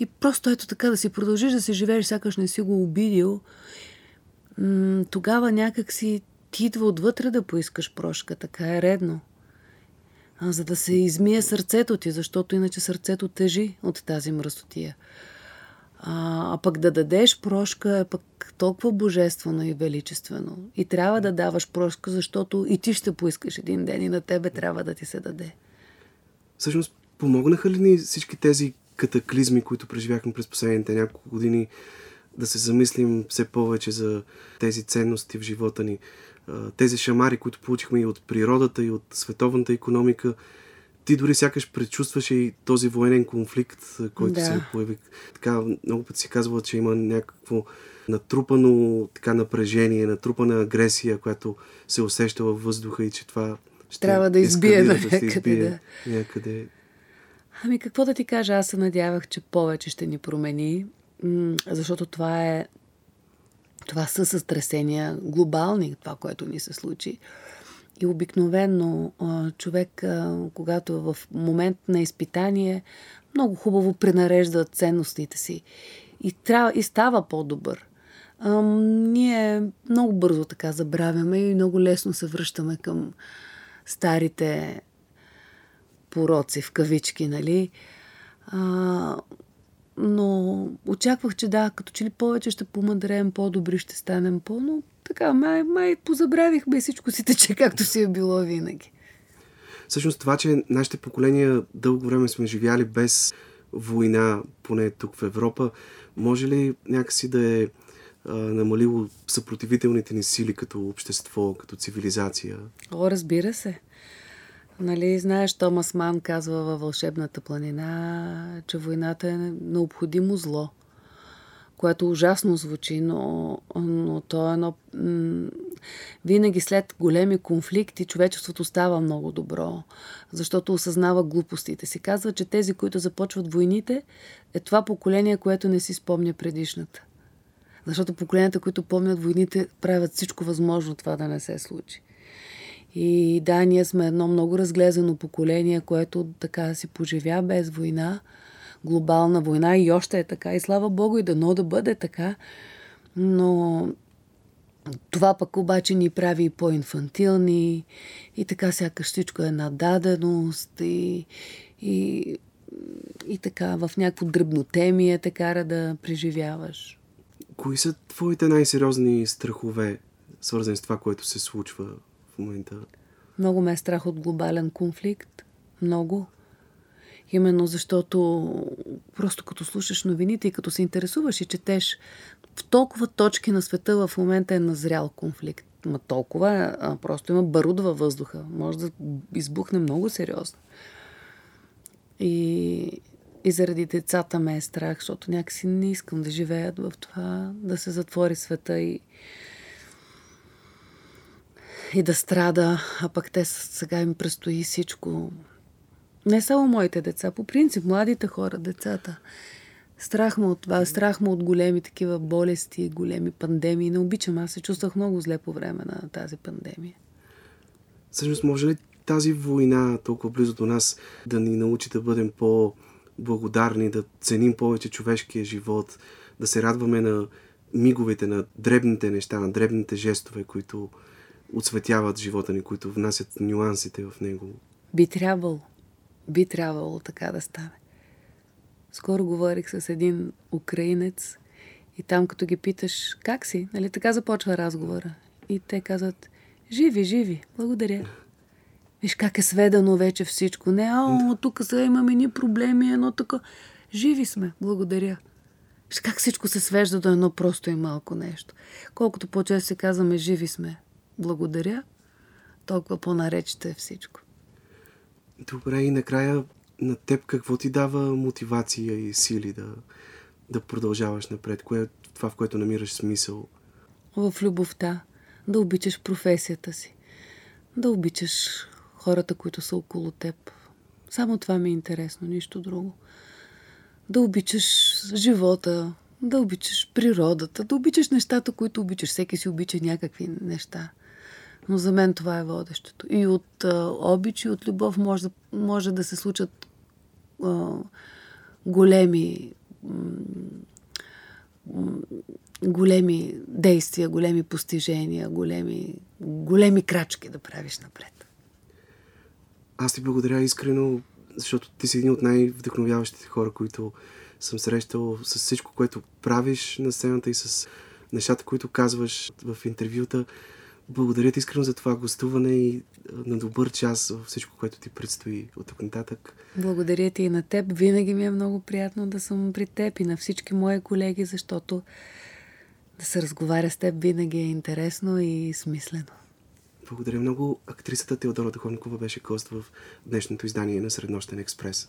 И просто ето така да си продължиш да си живееш, сякаш не си го обидил. М- тогава някак си ти идва отвътре да поискаш прошка. Така е редно. А, за да се измие сърцето ти, защото иначе сърцето тежи от тази мръсотия. А, а пък да дадеш прошка е пък толкова божествено и величествено. И трябва да даваш прошка, защото и ти ще поискаш един ден и на тебе трябва да ти се даде. Всъщност, помогнаха ли ни всички тези катаклизми, които преживяхме през последните няколко години, да се замислим все повече за тези ценности в живота ни? Тези шамари, които получихме и от природата, и от световната економика, ти дори сякаш предчувстваше и този военен конфликт, който да. се появи. Така, много пъти си казва, че има някакво натрупано така напрежение, натрупана агресия, която се усеща във въздуха и че това ще трябва да избие да, някъде. избие да. някъде. Ами какво да ти кажа, аз се надявах, че повече ще ни промени, защото това е това са състресения глобални, това, което ни се случи. И обикновено човек, когато е в момент на изпитание, много хубаво пренарежда ценностите си и, трябва, и става по-добър. А, ние много бързо така забравяме и много лесно се връщаме към старите пороци в кавички, нали? А, но очаквах, че да, като че ли повече ще помъдреем, по-добри ще станем по, но така, май, май позабравихме и всичко си тече както си е било винаги. Всъщност това, че нашите поколения дълго време сме живяли без война, поне тук в Европа, може ли някакси да е а, намалило съпротивителните ни сили като общество, като цивилизация? О, разбира се. Нали, знаеш, Томас Ман казва във Вълшебната планина, че войната е необходимо зло, което ужасно звучи, но, но то е едно... Винаги след големи конфликти човечеството става много добро, защото осъзнава глупостите си. Казва, че тези, които започват войните, е това поколение, което не си спомня предишната. Защото поколенията, които помнят войните, правят всичко възможно това да не се случи. И да, ние сме едно много разглезено поколение, което така си поживя без война, глобална война и още е така. И слава Богу и дано да бъде така. Но това пък обаче ни прави и по-инфантилни и така сякаш всичко е нададеност и, и, и така в някакво дръбнотемие те кара да преживяваш. Кои са твоите най-сериозни страхове, свързани с това, което се случва момента? Много ме е страх от глобален конфликт. Много. Именно защото просто като слушаш новините и като се интересуваш и четеш, в толкова точки на света в момента е назрял конфликт. Ма толкова, а просто има баруд във въздуха. Може да избухне много сериозно. И, и заради децата ме е страх, защото някакси не искам да живеят в това, да се затвори света и и да страда, а пък те сега им предстои всичко. Не само моите деца, по принцип, младите хора, децата. Страх му от това, страх му от големи такива болести, големи пандемии. Не обичам, аз се чувствах много зле по време на тази пандемия. Всъщност, може ли тази война толкова близо до нас да ни научи да бъдем по-благодарни, да ценим повече човешкия живот, да се радваме на миговете, на дребните неща, на дребните жестове, които отсветяват живота ни, които внасят нюансите в него. Би трябвало. Би трябвало така да стане. Скоро говорих с един украинец и там като ги питаш как си, нали така започва разговора. И те казват, живи, живи, благодаря. Виж как е сведено вече всичко. Не, а, тук сега имаме ни проблеми, едно така. Живи сме, благодаря. Виж как всичко се свежда до едно просто и малко нещо. Колкото по-често се казваме, живи сме, благодаря, толкова по-наречете всичко. Добре, и накрая на теб какво ти дава мотивация и сили да, да продължаваш напред? Кое е това, в което намираш смисъл? В любовта. Да обичаш професията си. Да обичаш хората, които са около теб. Само това ми е интересно, нищо друго. Да обичаш живота, да обичаш природата, да обичаш нещата, които обичаш. Всеки си обича някакви неща. Но за мен това е водещото. И от а, обич и от любов може може да се случат а, големи големи действия, големи постижения, големи, големи крачки да правиш напред. Аз ти благодаря искрено, защото ти си един от най-вдъхновяващите хора, които съм срещал с всичко, което правиш на сцената и с нещата, които казваш в интервюта. Благодаря ти искрено за това гостуване и на добър час във всичко, което ти предстои от тук нататък. Благодаря ти и на теб. Винаги ми е много приятно да съм при теб и на всички мои колеги, защото да се разговаря с теб винаги е интересно и смислено. Благодаря много. Актрисата Теодора Дохонкова беше гост в днешното издание на Среднощен експрес.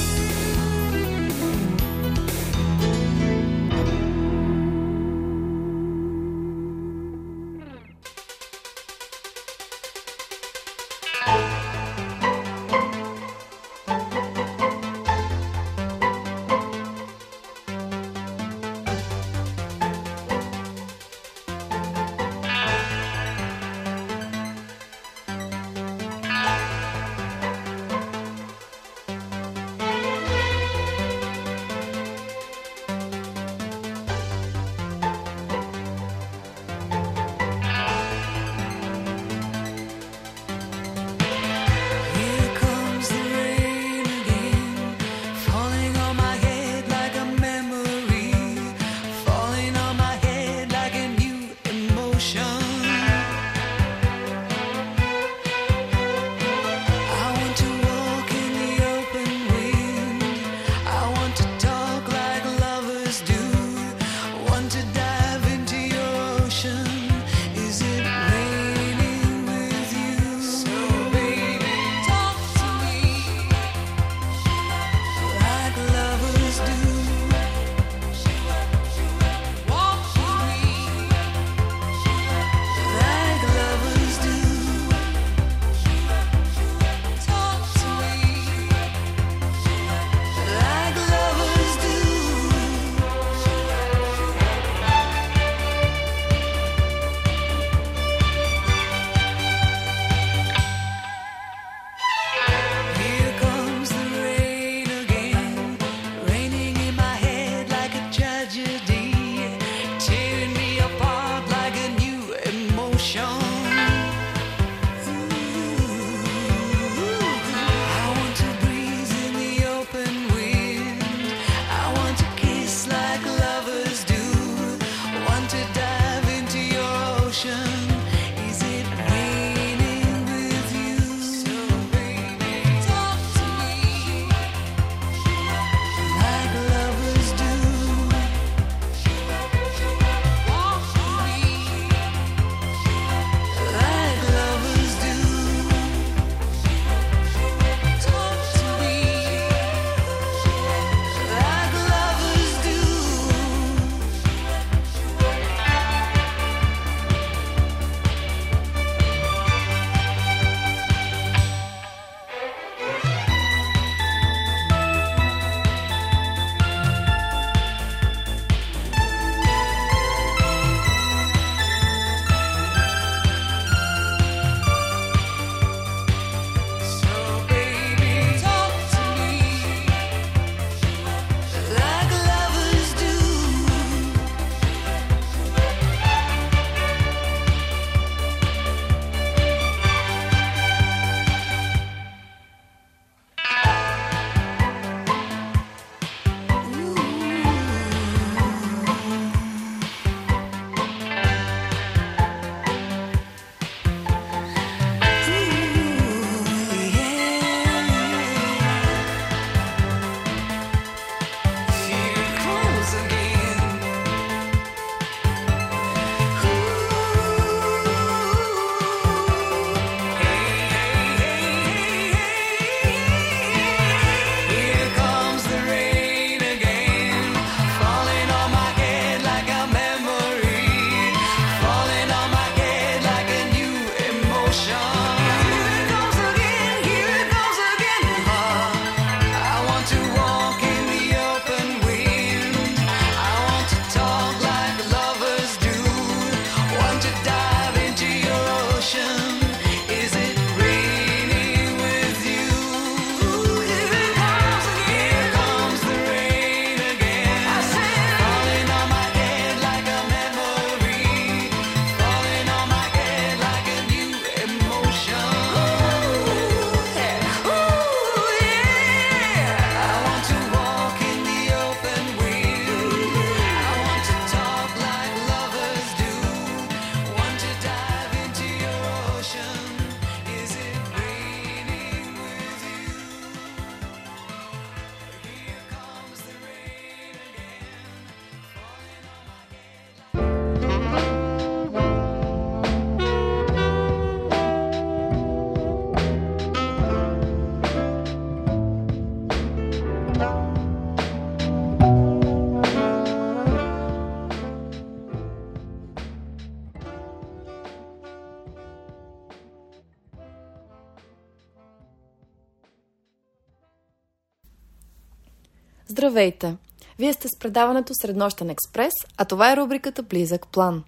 Здравейте! Вие сте с предаването Среднощен експрес, а това е рубриката Близък план.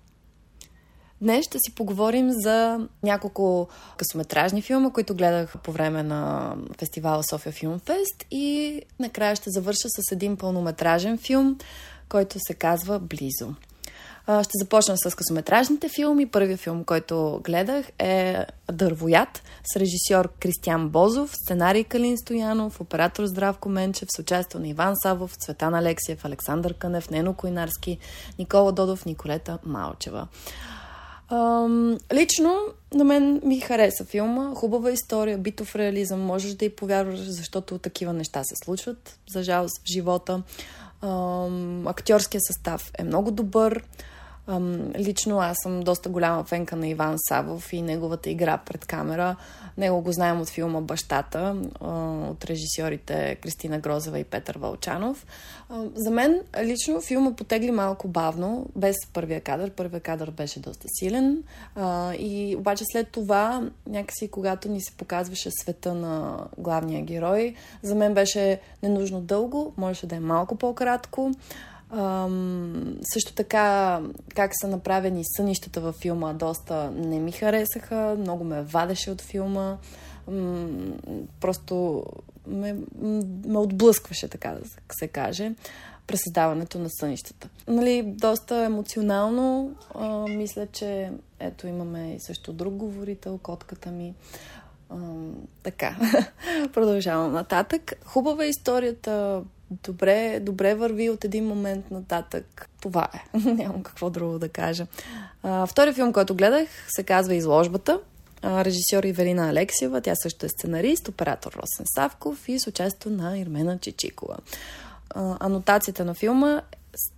Днес ще си поговорим за няколко късометражни филма, които гледах по време на фестивала София Филм Фест и накрая ще завърша с един пълнометражен филм, който се казва Близо. Ще започна с късометражните филми. Първият филм, който гледах е Дървоят с режисьор Кристиан Бозов, сценарий Калин Стоянов, оператор Здравко Менчев с участие на Иван Савов, Цветан Алексиев, Александър Кънев, Нено Койнарски, Никола Додов, Николета Малчева. Ам, лично на мен ми хареса филма. Хубава история, битов реализъм. Можеш да и повярваш, защото такива неща се случват, за жалост, в живота. Ам, актьорския състав е много добър. Лично аз съм доста голяма фенка на Иван Савов и неговата игра пред камера. Него го знаем от филма Бащата, от режисьорите Кристина Грозева и Петър Вълчанов. За мен лично филма потегли малко бавно, без първия кадър. Първия кадър беше доста силен. И обаче след това, някакси когато ни се показваше света на главния герой, за мен беше ненужно дълго, можеше да е малко по-кратко. Също така, как са направени сънищата във филма, доста не ми харесаха, много ме вадеше от филма. Просто ме, ме отблъскваше, така да се каже, през създаването на сънищата. Нали, доста емоционално. А, мисля, че ето имаме и също друг говорител, котката ми. А, така, продължавам нататък. Хубава е историята, добре, добре върви от един момент нататък. Това е. Нямам какво друго да кажа. А, втори филм, който гледах, се казва Изложбата. А, режисьор Ивелина Алексиева, тя също е сценарист, оператор Росен Савков и с участието на Ирмена Чичикова. А, анотацията на филма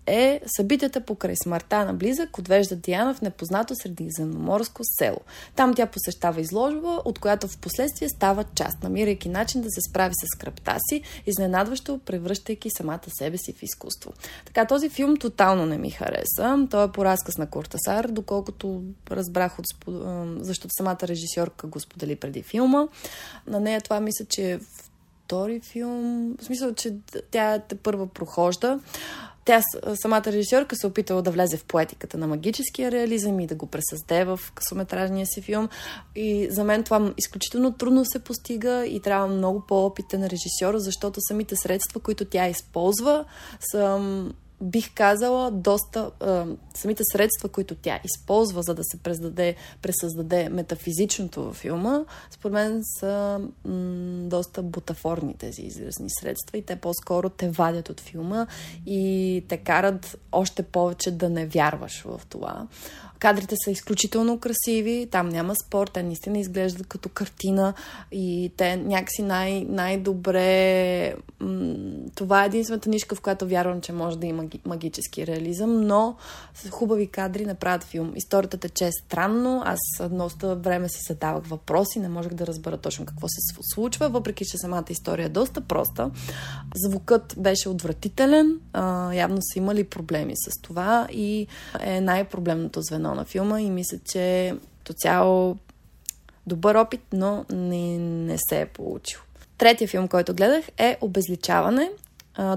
е събитията покрай смъртта на близък отвежда Диана в непознато средиземноморско село. Там тя посещава изложба, от която в последствие става част, намирайки начин да се справи с скръпта си, изненадващо превръщайки самата себе си в изкуство. Така, този филм тотално не ми хареса. Той е по разказ на Куртасар, доколкото разбрах от защото самата режисьорка го сподели преди филма. На нея това мисля, че е втори филм. В смисъл, че тя те първа прохожда. Тя, самата режисьорка, се опитала да влезе в поетиката на магическия реализъм и да го пресъзде в късометражния си филм. И за мен това изключително трудно се постига и трябва много по-опитен режисьор, защото самите средства, които тя използва, са бих казала, доста а, самите средства, които тя използва, за да се прездаде, пресъздаде метафизичното във филма, според мен са м- доста бутафорни тези изразни средства и те по-скоро те вадят от филма и те карат още повече да не вярваш в това. Кадрите са изключително красиви, там няма спор, те наистина изглеждат като картина и те някакси най- най-добре... Това е единствената нишка, в която вярвам, че може да има магически реализъм, но с хубави кадри направят филм. Историята тече странно, аз доста време си задавах въпроси, не можех да разбера точно какво се случва, въпреки че самата история е доста проста. Звукът беше отвратителен, явно са имали проблеми с това и е най-проблемното звено на филма и мисля, че то цяло добър опит, но не, не се е получил. Третия филм, който гледах е Обезличаване.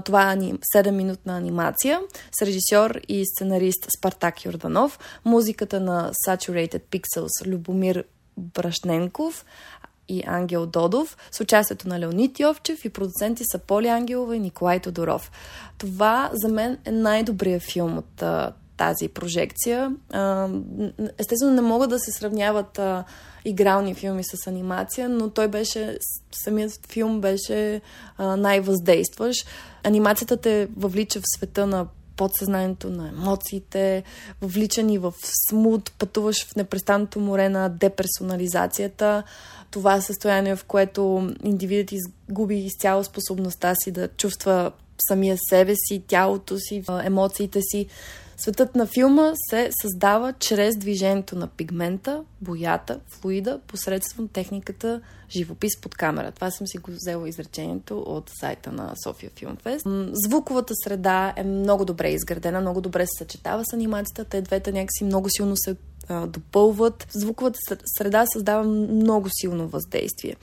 Това е 7-минутна анимация с режисьор и сценарист Спартак Йорданов, музиката на Saturated Pixels Любомир Брашненков и Ангел Додов, с участието на Леонид Йовчев и продуценти са Поли Ангелова и Николай Тодоров. Това за мен е най-добрият филм от тази прожекция. Естествено, не могат да се сравняват игрални филми с анимация, но той беше, самият филм беше най-въздействащ. Анимацията те въвлича в света на подсъзнанието, на емоциите, въвличани в смут, пътуваш в непрестанното море на деперсонализацията. Това е състояние, в което индивидът изгуби изцяло способността си да чувства самия себе си, тялото си, емоциите си. Светът на филма се създава чрез движението на пигмента, боята, флуида, посредством техниката живопис под камера. Това съм си го взела изречението от сайта на София Филмфест. Звуковата среда е много добре изградена, много добре се съчетава с анимацията. Те двете някакси много силно се допълват. Звуковата среда създава много силно въздействие.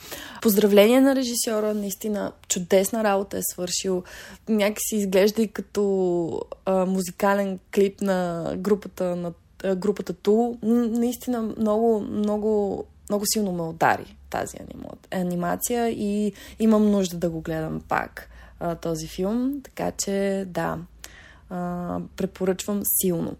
Поздравление на режисьора, наистина чудесна работа е свършил. Някакси изглежда и като а, музикален клип на групата на групата Ту. Наистина много, много, много силно ме удари тази анимация и имам нужда да го гледам пак този филм, така че да, препоръчвам силно.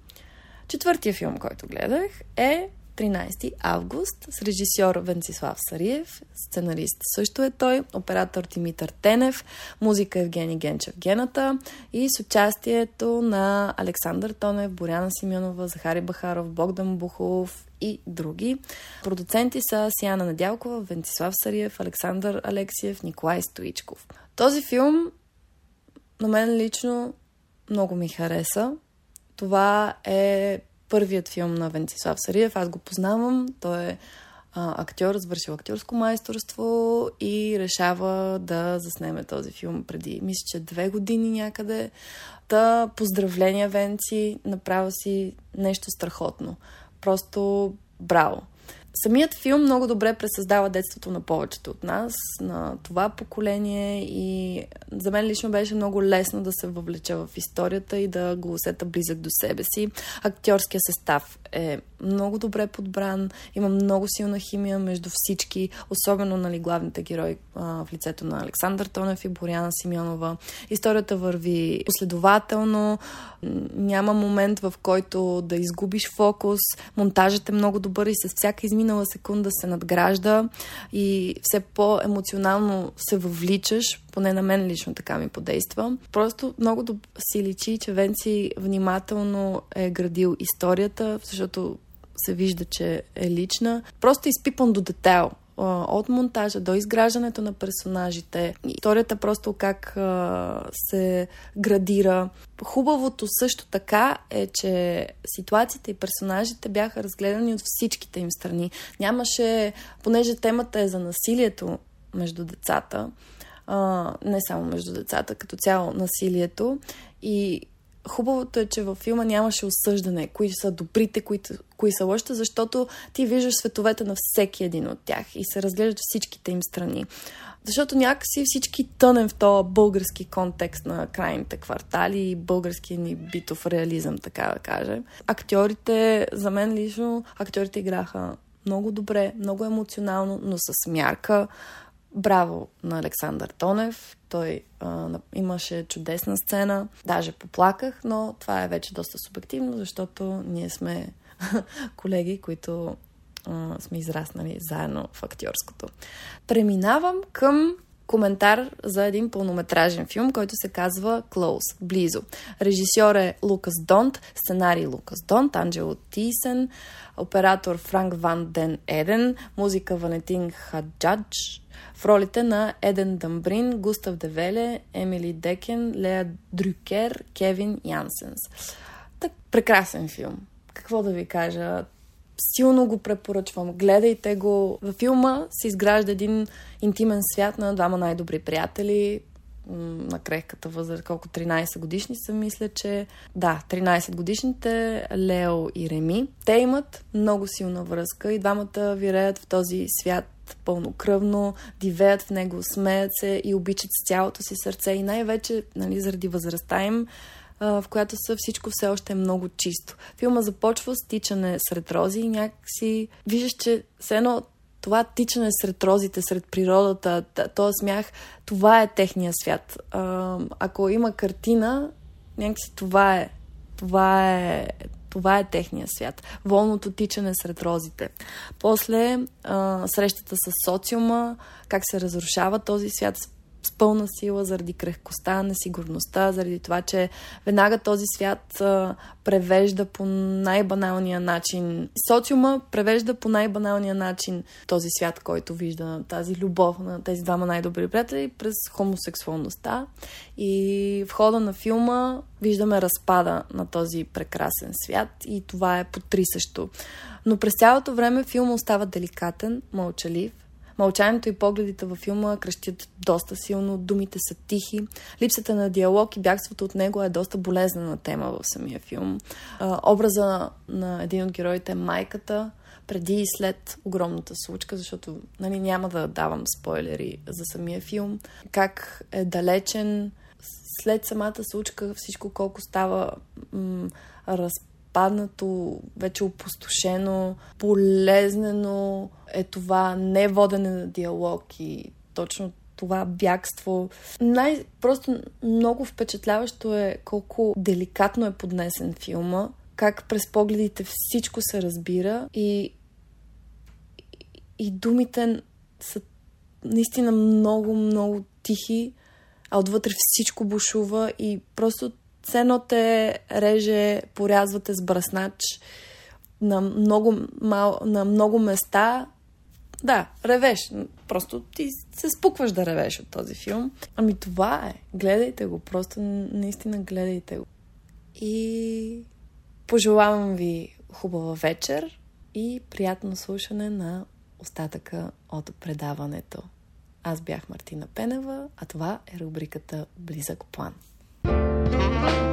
Четвъртия филм, който гледах е 13 август с режисьор Венцислав Сариев, сценарист също е той, оператор Димитър Тенев, музика Евгений Генчев Гената и с участието на Александър Тонев, Боряна Симеонова, Захари Бахаров, Богдан Бухов и други. Продуценти са Сияна Надялкова, Венцислав Сариев, Александър Алексиев, Николай Стоичков. Този филм на мен лично много ми хареса. Това е първият филм на Венцислав Сариев. Аз го познавам. Той е а, актьор, завършил актьорско майсторство и решава да заснеме този филм преди, мисля, че две години някъде. Та, поздравления, Венци, направя си нещо страхотно. Просто браво! Самият филм много добре пресъздава детството на повечето от нас, на това поколение и за мен лично беше много лесно да се въвлеча в историята и да го усета близък до себе си. Актьорския състав е много добре подбран, има много силна химия между всички, особено нали, главните герои а, в лицето на Александър Тонев и Боряна Симеонова. Историята върви последователно, няма момент в който да изгубиш фокус, монтажът е много добър и с всяка изминала секунда се надгражда и все по-емоционално се въвличаш Поне на мен лично така ми подейства. Просто много си личи, че Венци внимателно е градил историята, защото се вижда, че е лична. Просто изпипан до детайл от монтажа до изграждането на персонажите. Историята просто как се градира. Хубавото също така е, че ситуациите и персонажите бяха разгледани от всичките им страни. Нямаше, понеже темата е за насилието между децата, а, не само между децата, като цяло насилието и хубавото е, че във филма нямаше осъждане, кои са добрите, кои, кои са лъща, защото ти виждаш световете на всеки един от тях и се разглеждат всичките им страни. Защото някакси всички тънем в този български контекст на крайните квартали и българския ни битов реализъм, така да кажем. Актьорите, за мен лично, актьорите играха много добре, много емоционално, но с мярка. Браво на Александър Тонев. Той а, имаше чудесна сцена. Даже поплаках, но това е вече доста субективно, защото ние сме колеги, които а, сме израснали заедно в актьорското. Преминавам към коментар за един пълнометражен филм, който се казва Close, близо. Режисьор е Лукас Донт, сценарий Лукас Донт, Анджело Тисен, оператор Франк Ван Ден Еден, музика Валентин Хаджадж, в ролите на Еден Дамбрин, Густав Девеле, Емили Декен, Лея Дрюкер, Кевин Янсенс. Так, прекрасен филм. Какво да ви кажа? Силно го препоръчвам. Гледайте го. Във филма се изгражда един интимен свят на двама най-добри приятели, на крехката възраст, колко 13 годишни са, мисля, че да, 13 годишните, Лео и Реми. Те имат много силна връзка и двамата виреят в този свят пълнокръвно, дивеят в него, смеят се и обичат с цялото си сърце и най-вече нали, заради възрастта им, в която са всичко все още е много чисто. Филма започва с тичане сред рози и някакси виждаш, че все едно това тичане сред розите, сред природата, този смях, това е техния свят. Ако има картина, някакси това е. Това е, това е техния свят. Волното тичане сред розите. После а, срещата с социума, как се разрушава този свят с пълна сила заради крехкостта, несигурността, заради това, че веднага този свят превежда по най-баналния начин. Социума превежда по най-баналния начин този свят, който вижда тази любов на тези двама най-добри приятели през хомосексуалността. И в хода на филма виждаме разпада на този прекрасен свят и това е потрисащо. Но през цялото време филма остава деликатен, мълчалив, Мълчанието и погледите във филма крещят доста силно, думите са тихи. Липсата на диалог и бягството от него е доста болезнена тема в самия филм. А, образа на един от героите е майката, преди и след огромната случка, защото нали, няма да давам спойлери за самия филм. Как е далечен след самата случка всичко колко става м- разпаднато, вече опустошено, полезнено е това не водене на диалог и точно това бягство. Най- просто много впечатляващо е колко деликатно е поднесен филма, как през погледите всичко се разбира и, и думите са наистина много, много тихи, а отвътре всичко бушува и просто цено те реже, порязвате с браснач на много, мал, на много места. Да, ревеш. Просто ти се спукваш да ревеш от този филм. Ами това е. Гледайте го. Просто наистина гледайте го. И пожелавам ви хубава вечер и приятно слушане на остатъка от предаването. Аз бях Мартина Пенева, а това е рубриката Близък план. Thank you.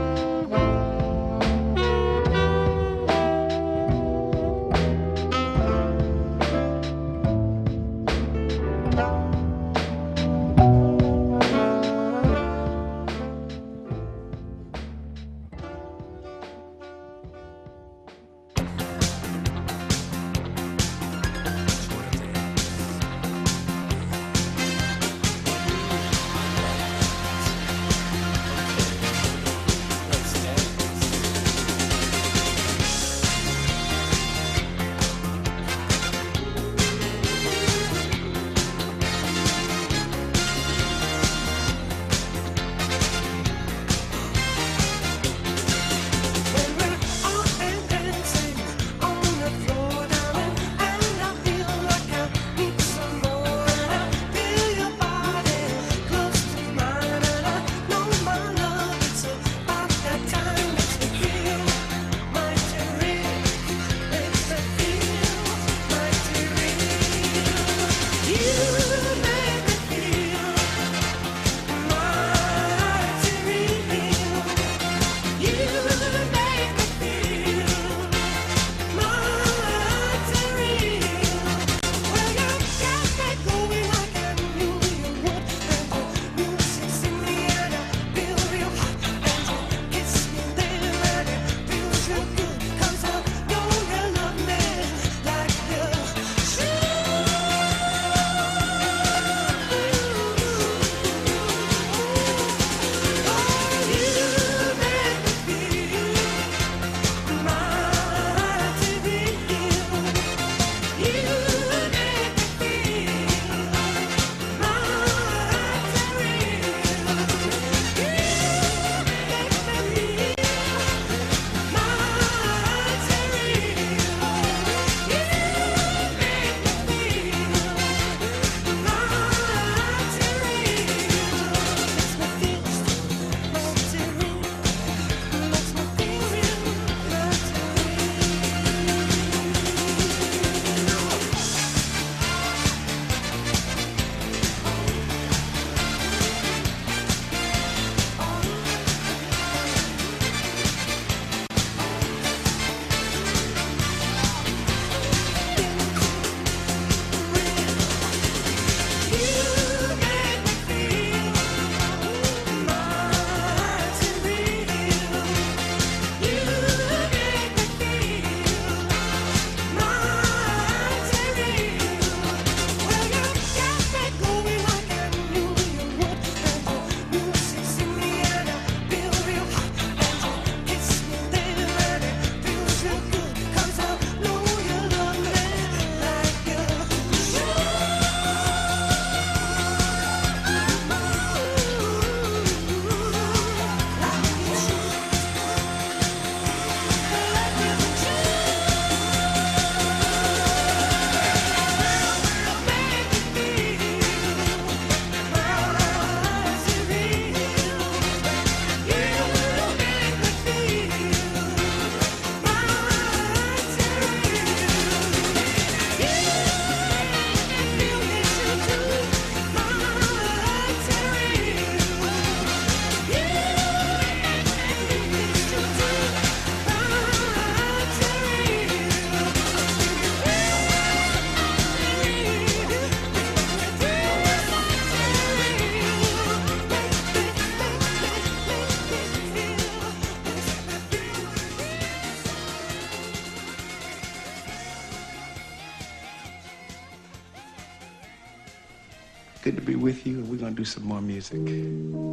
With you, and we're going to do some more music.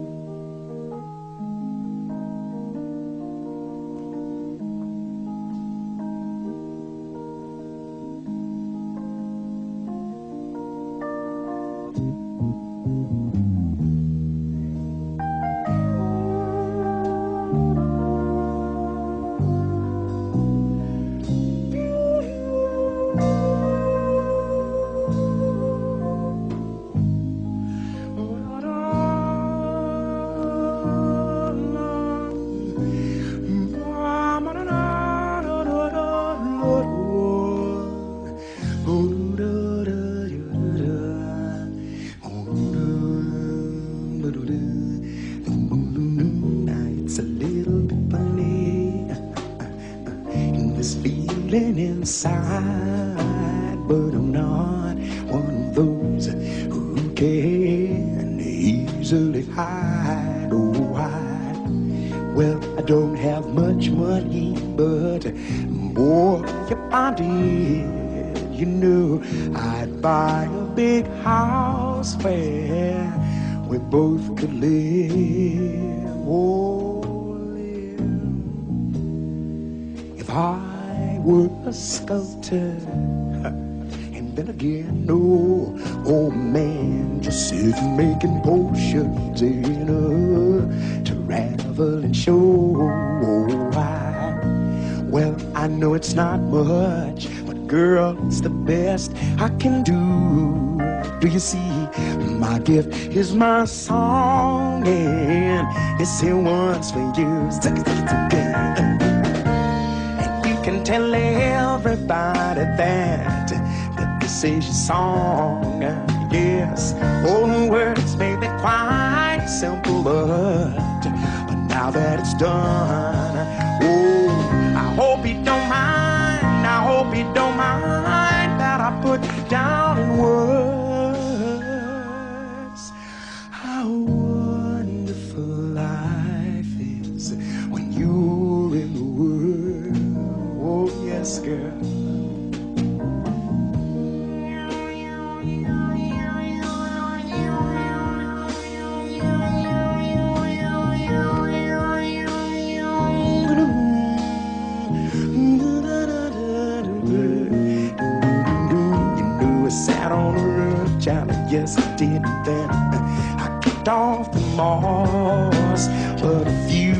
Inside, potions in a traveling show. Oh, I, well, I know it's not much, but girl, it's the best I can do. Do you see? My gift is my song, and it's here once for you. And you can tell everybody that this is your song. Yes, oh, all the simple, but now that it's done, I did then. I kicked off the moss, but a few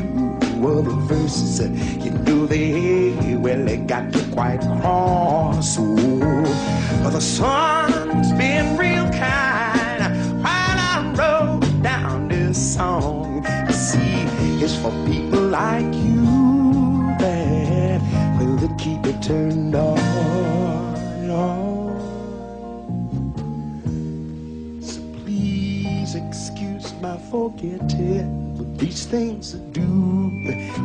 other verses, uh, you knew they, well, they got me quite cross. Oh, the sun's been real kind while I wrote down this song. You see, it's for people like you that will keep it turned on. on. Excuse my forgetting these things to do.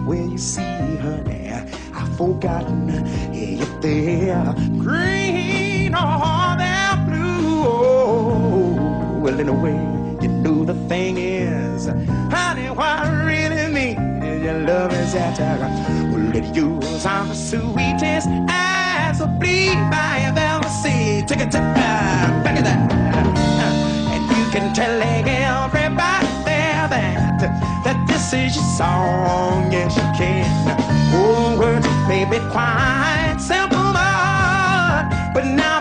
Where you see, honey, I've forgotten if they're green or they're blue. Oh, well, in a way, you know the thing is, honey, what I really mean is your love is that well, that yours I'm the sweetest as a bleed I have ever seen. Take it to back that. And you can tell everybody that this is your song, yes you can. Oh, words may be quite simple, but now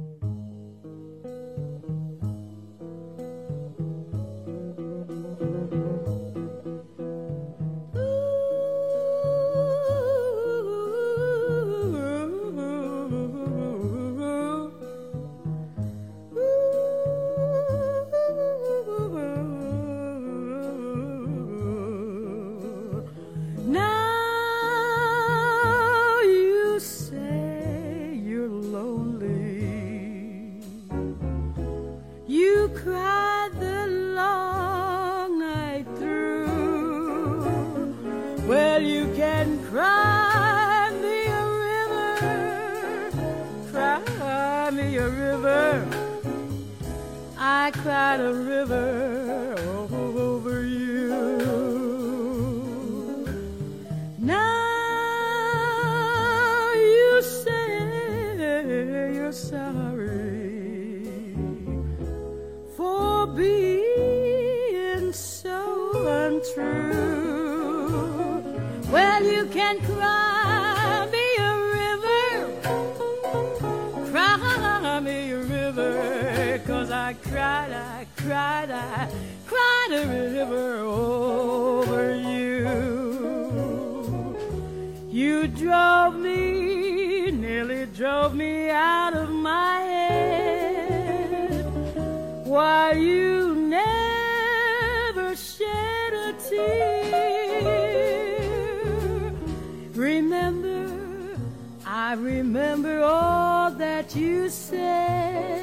that a river cried, I cried a river over you. You drove me, nearly drove me out of my head. Why you never shed a tear. Remember, I remember all that you said.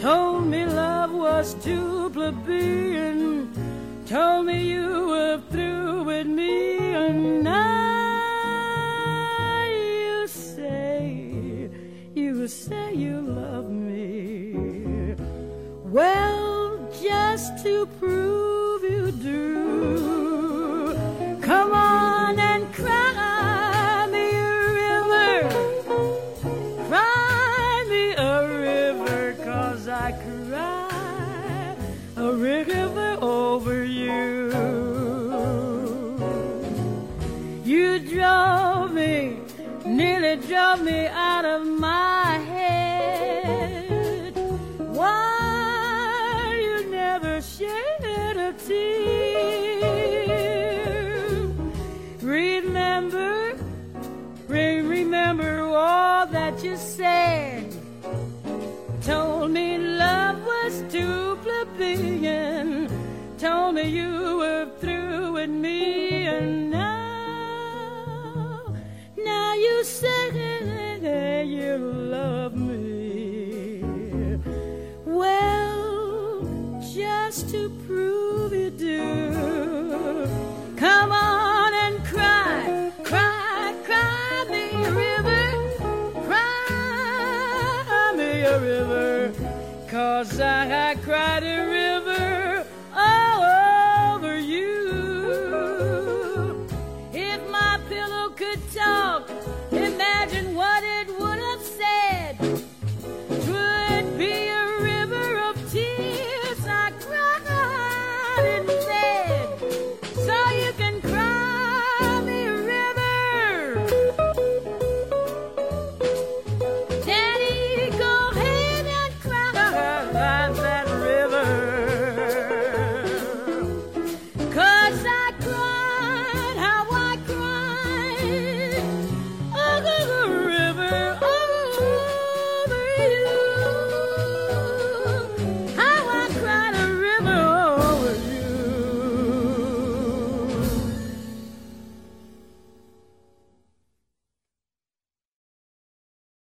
Told me love was too plebeian. Told me you were through with me, and now you say, you say you love me. Well, just to prove drove me out of my head. Why you never shed a tear? Remember, re- remember all that you said. Told me love was too plebeian. Told me you were through with me, and now, now you say you love me. Well, just to prove you do, come on and cry, cry, cry me a river, cry me a river, cause I, I cried a river.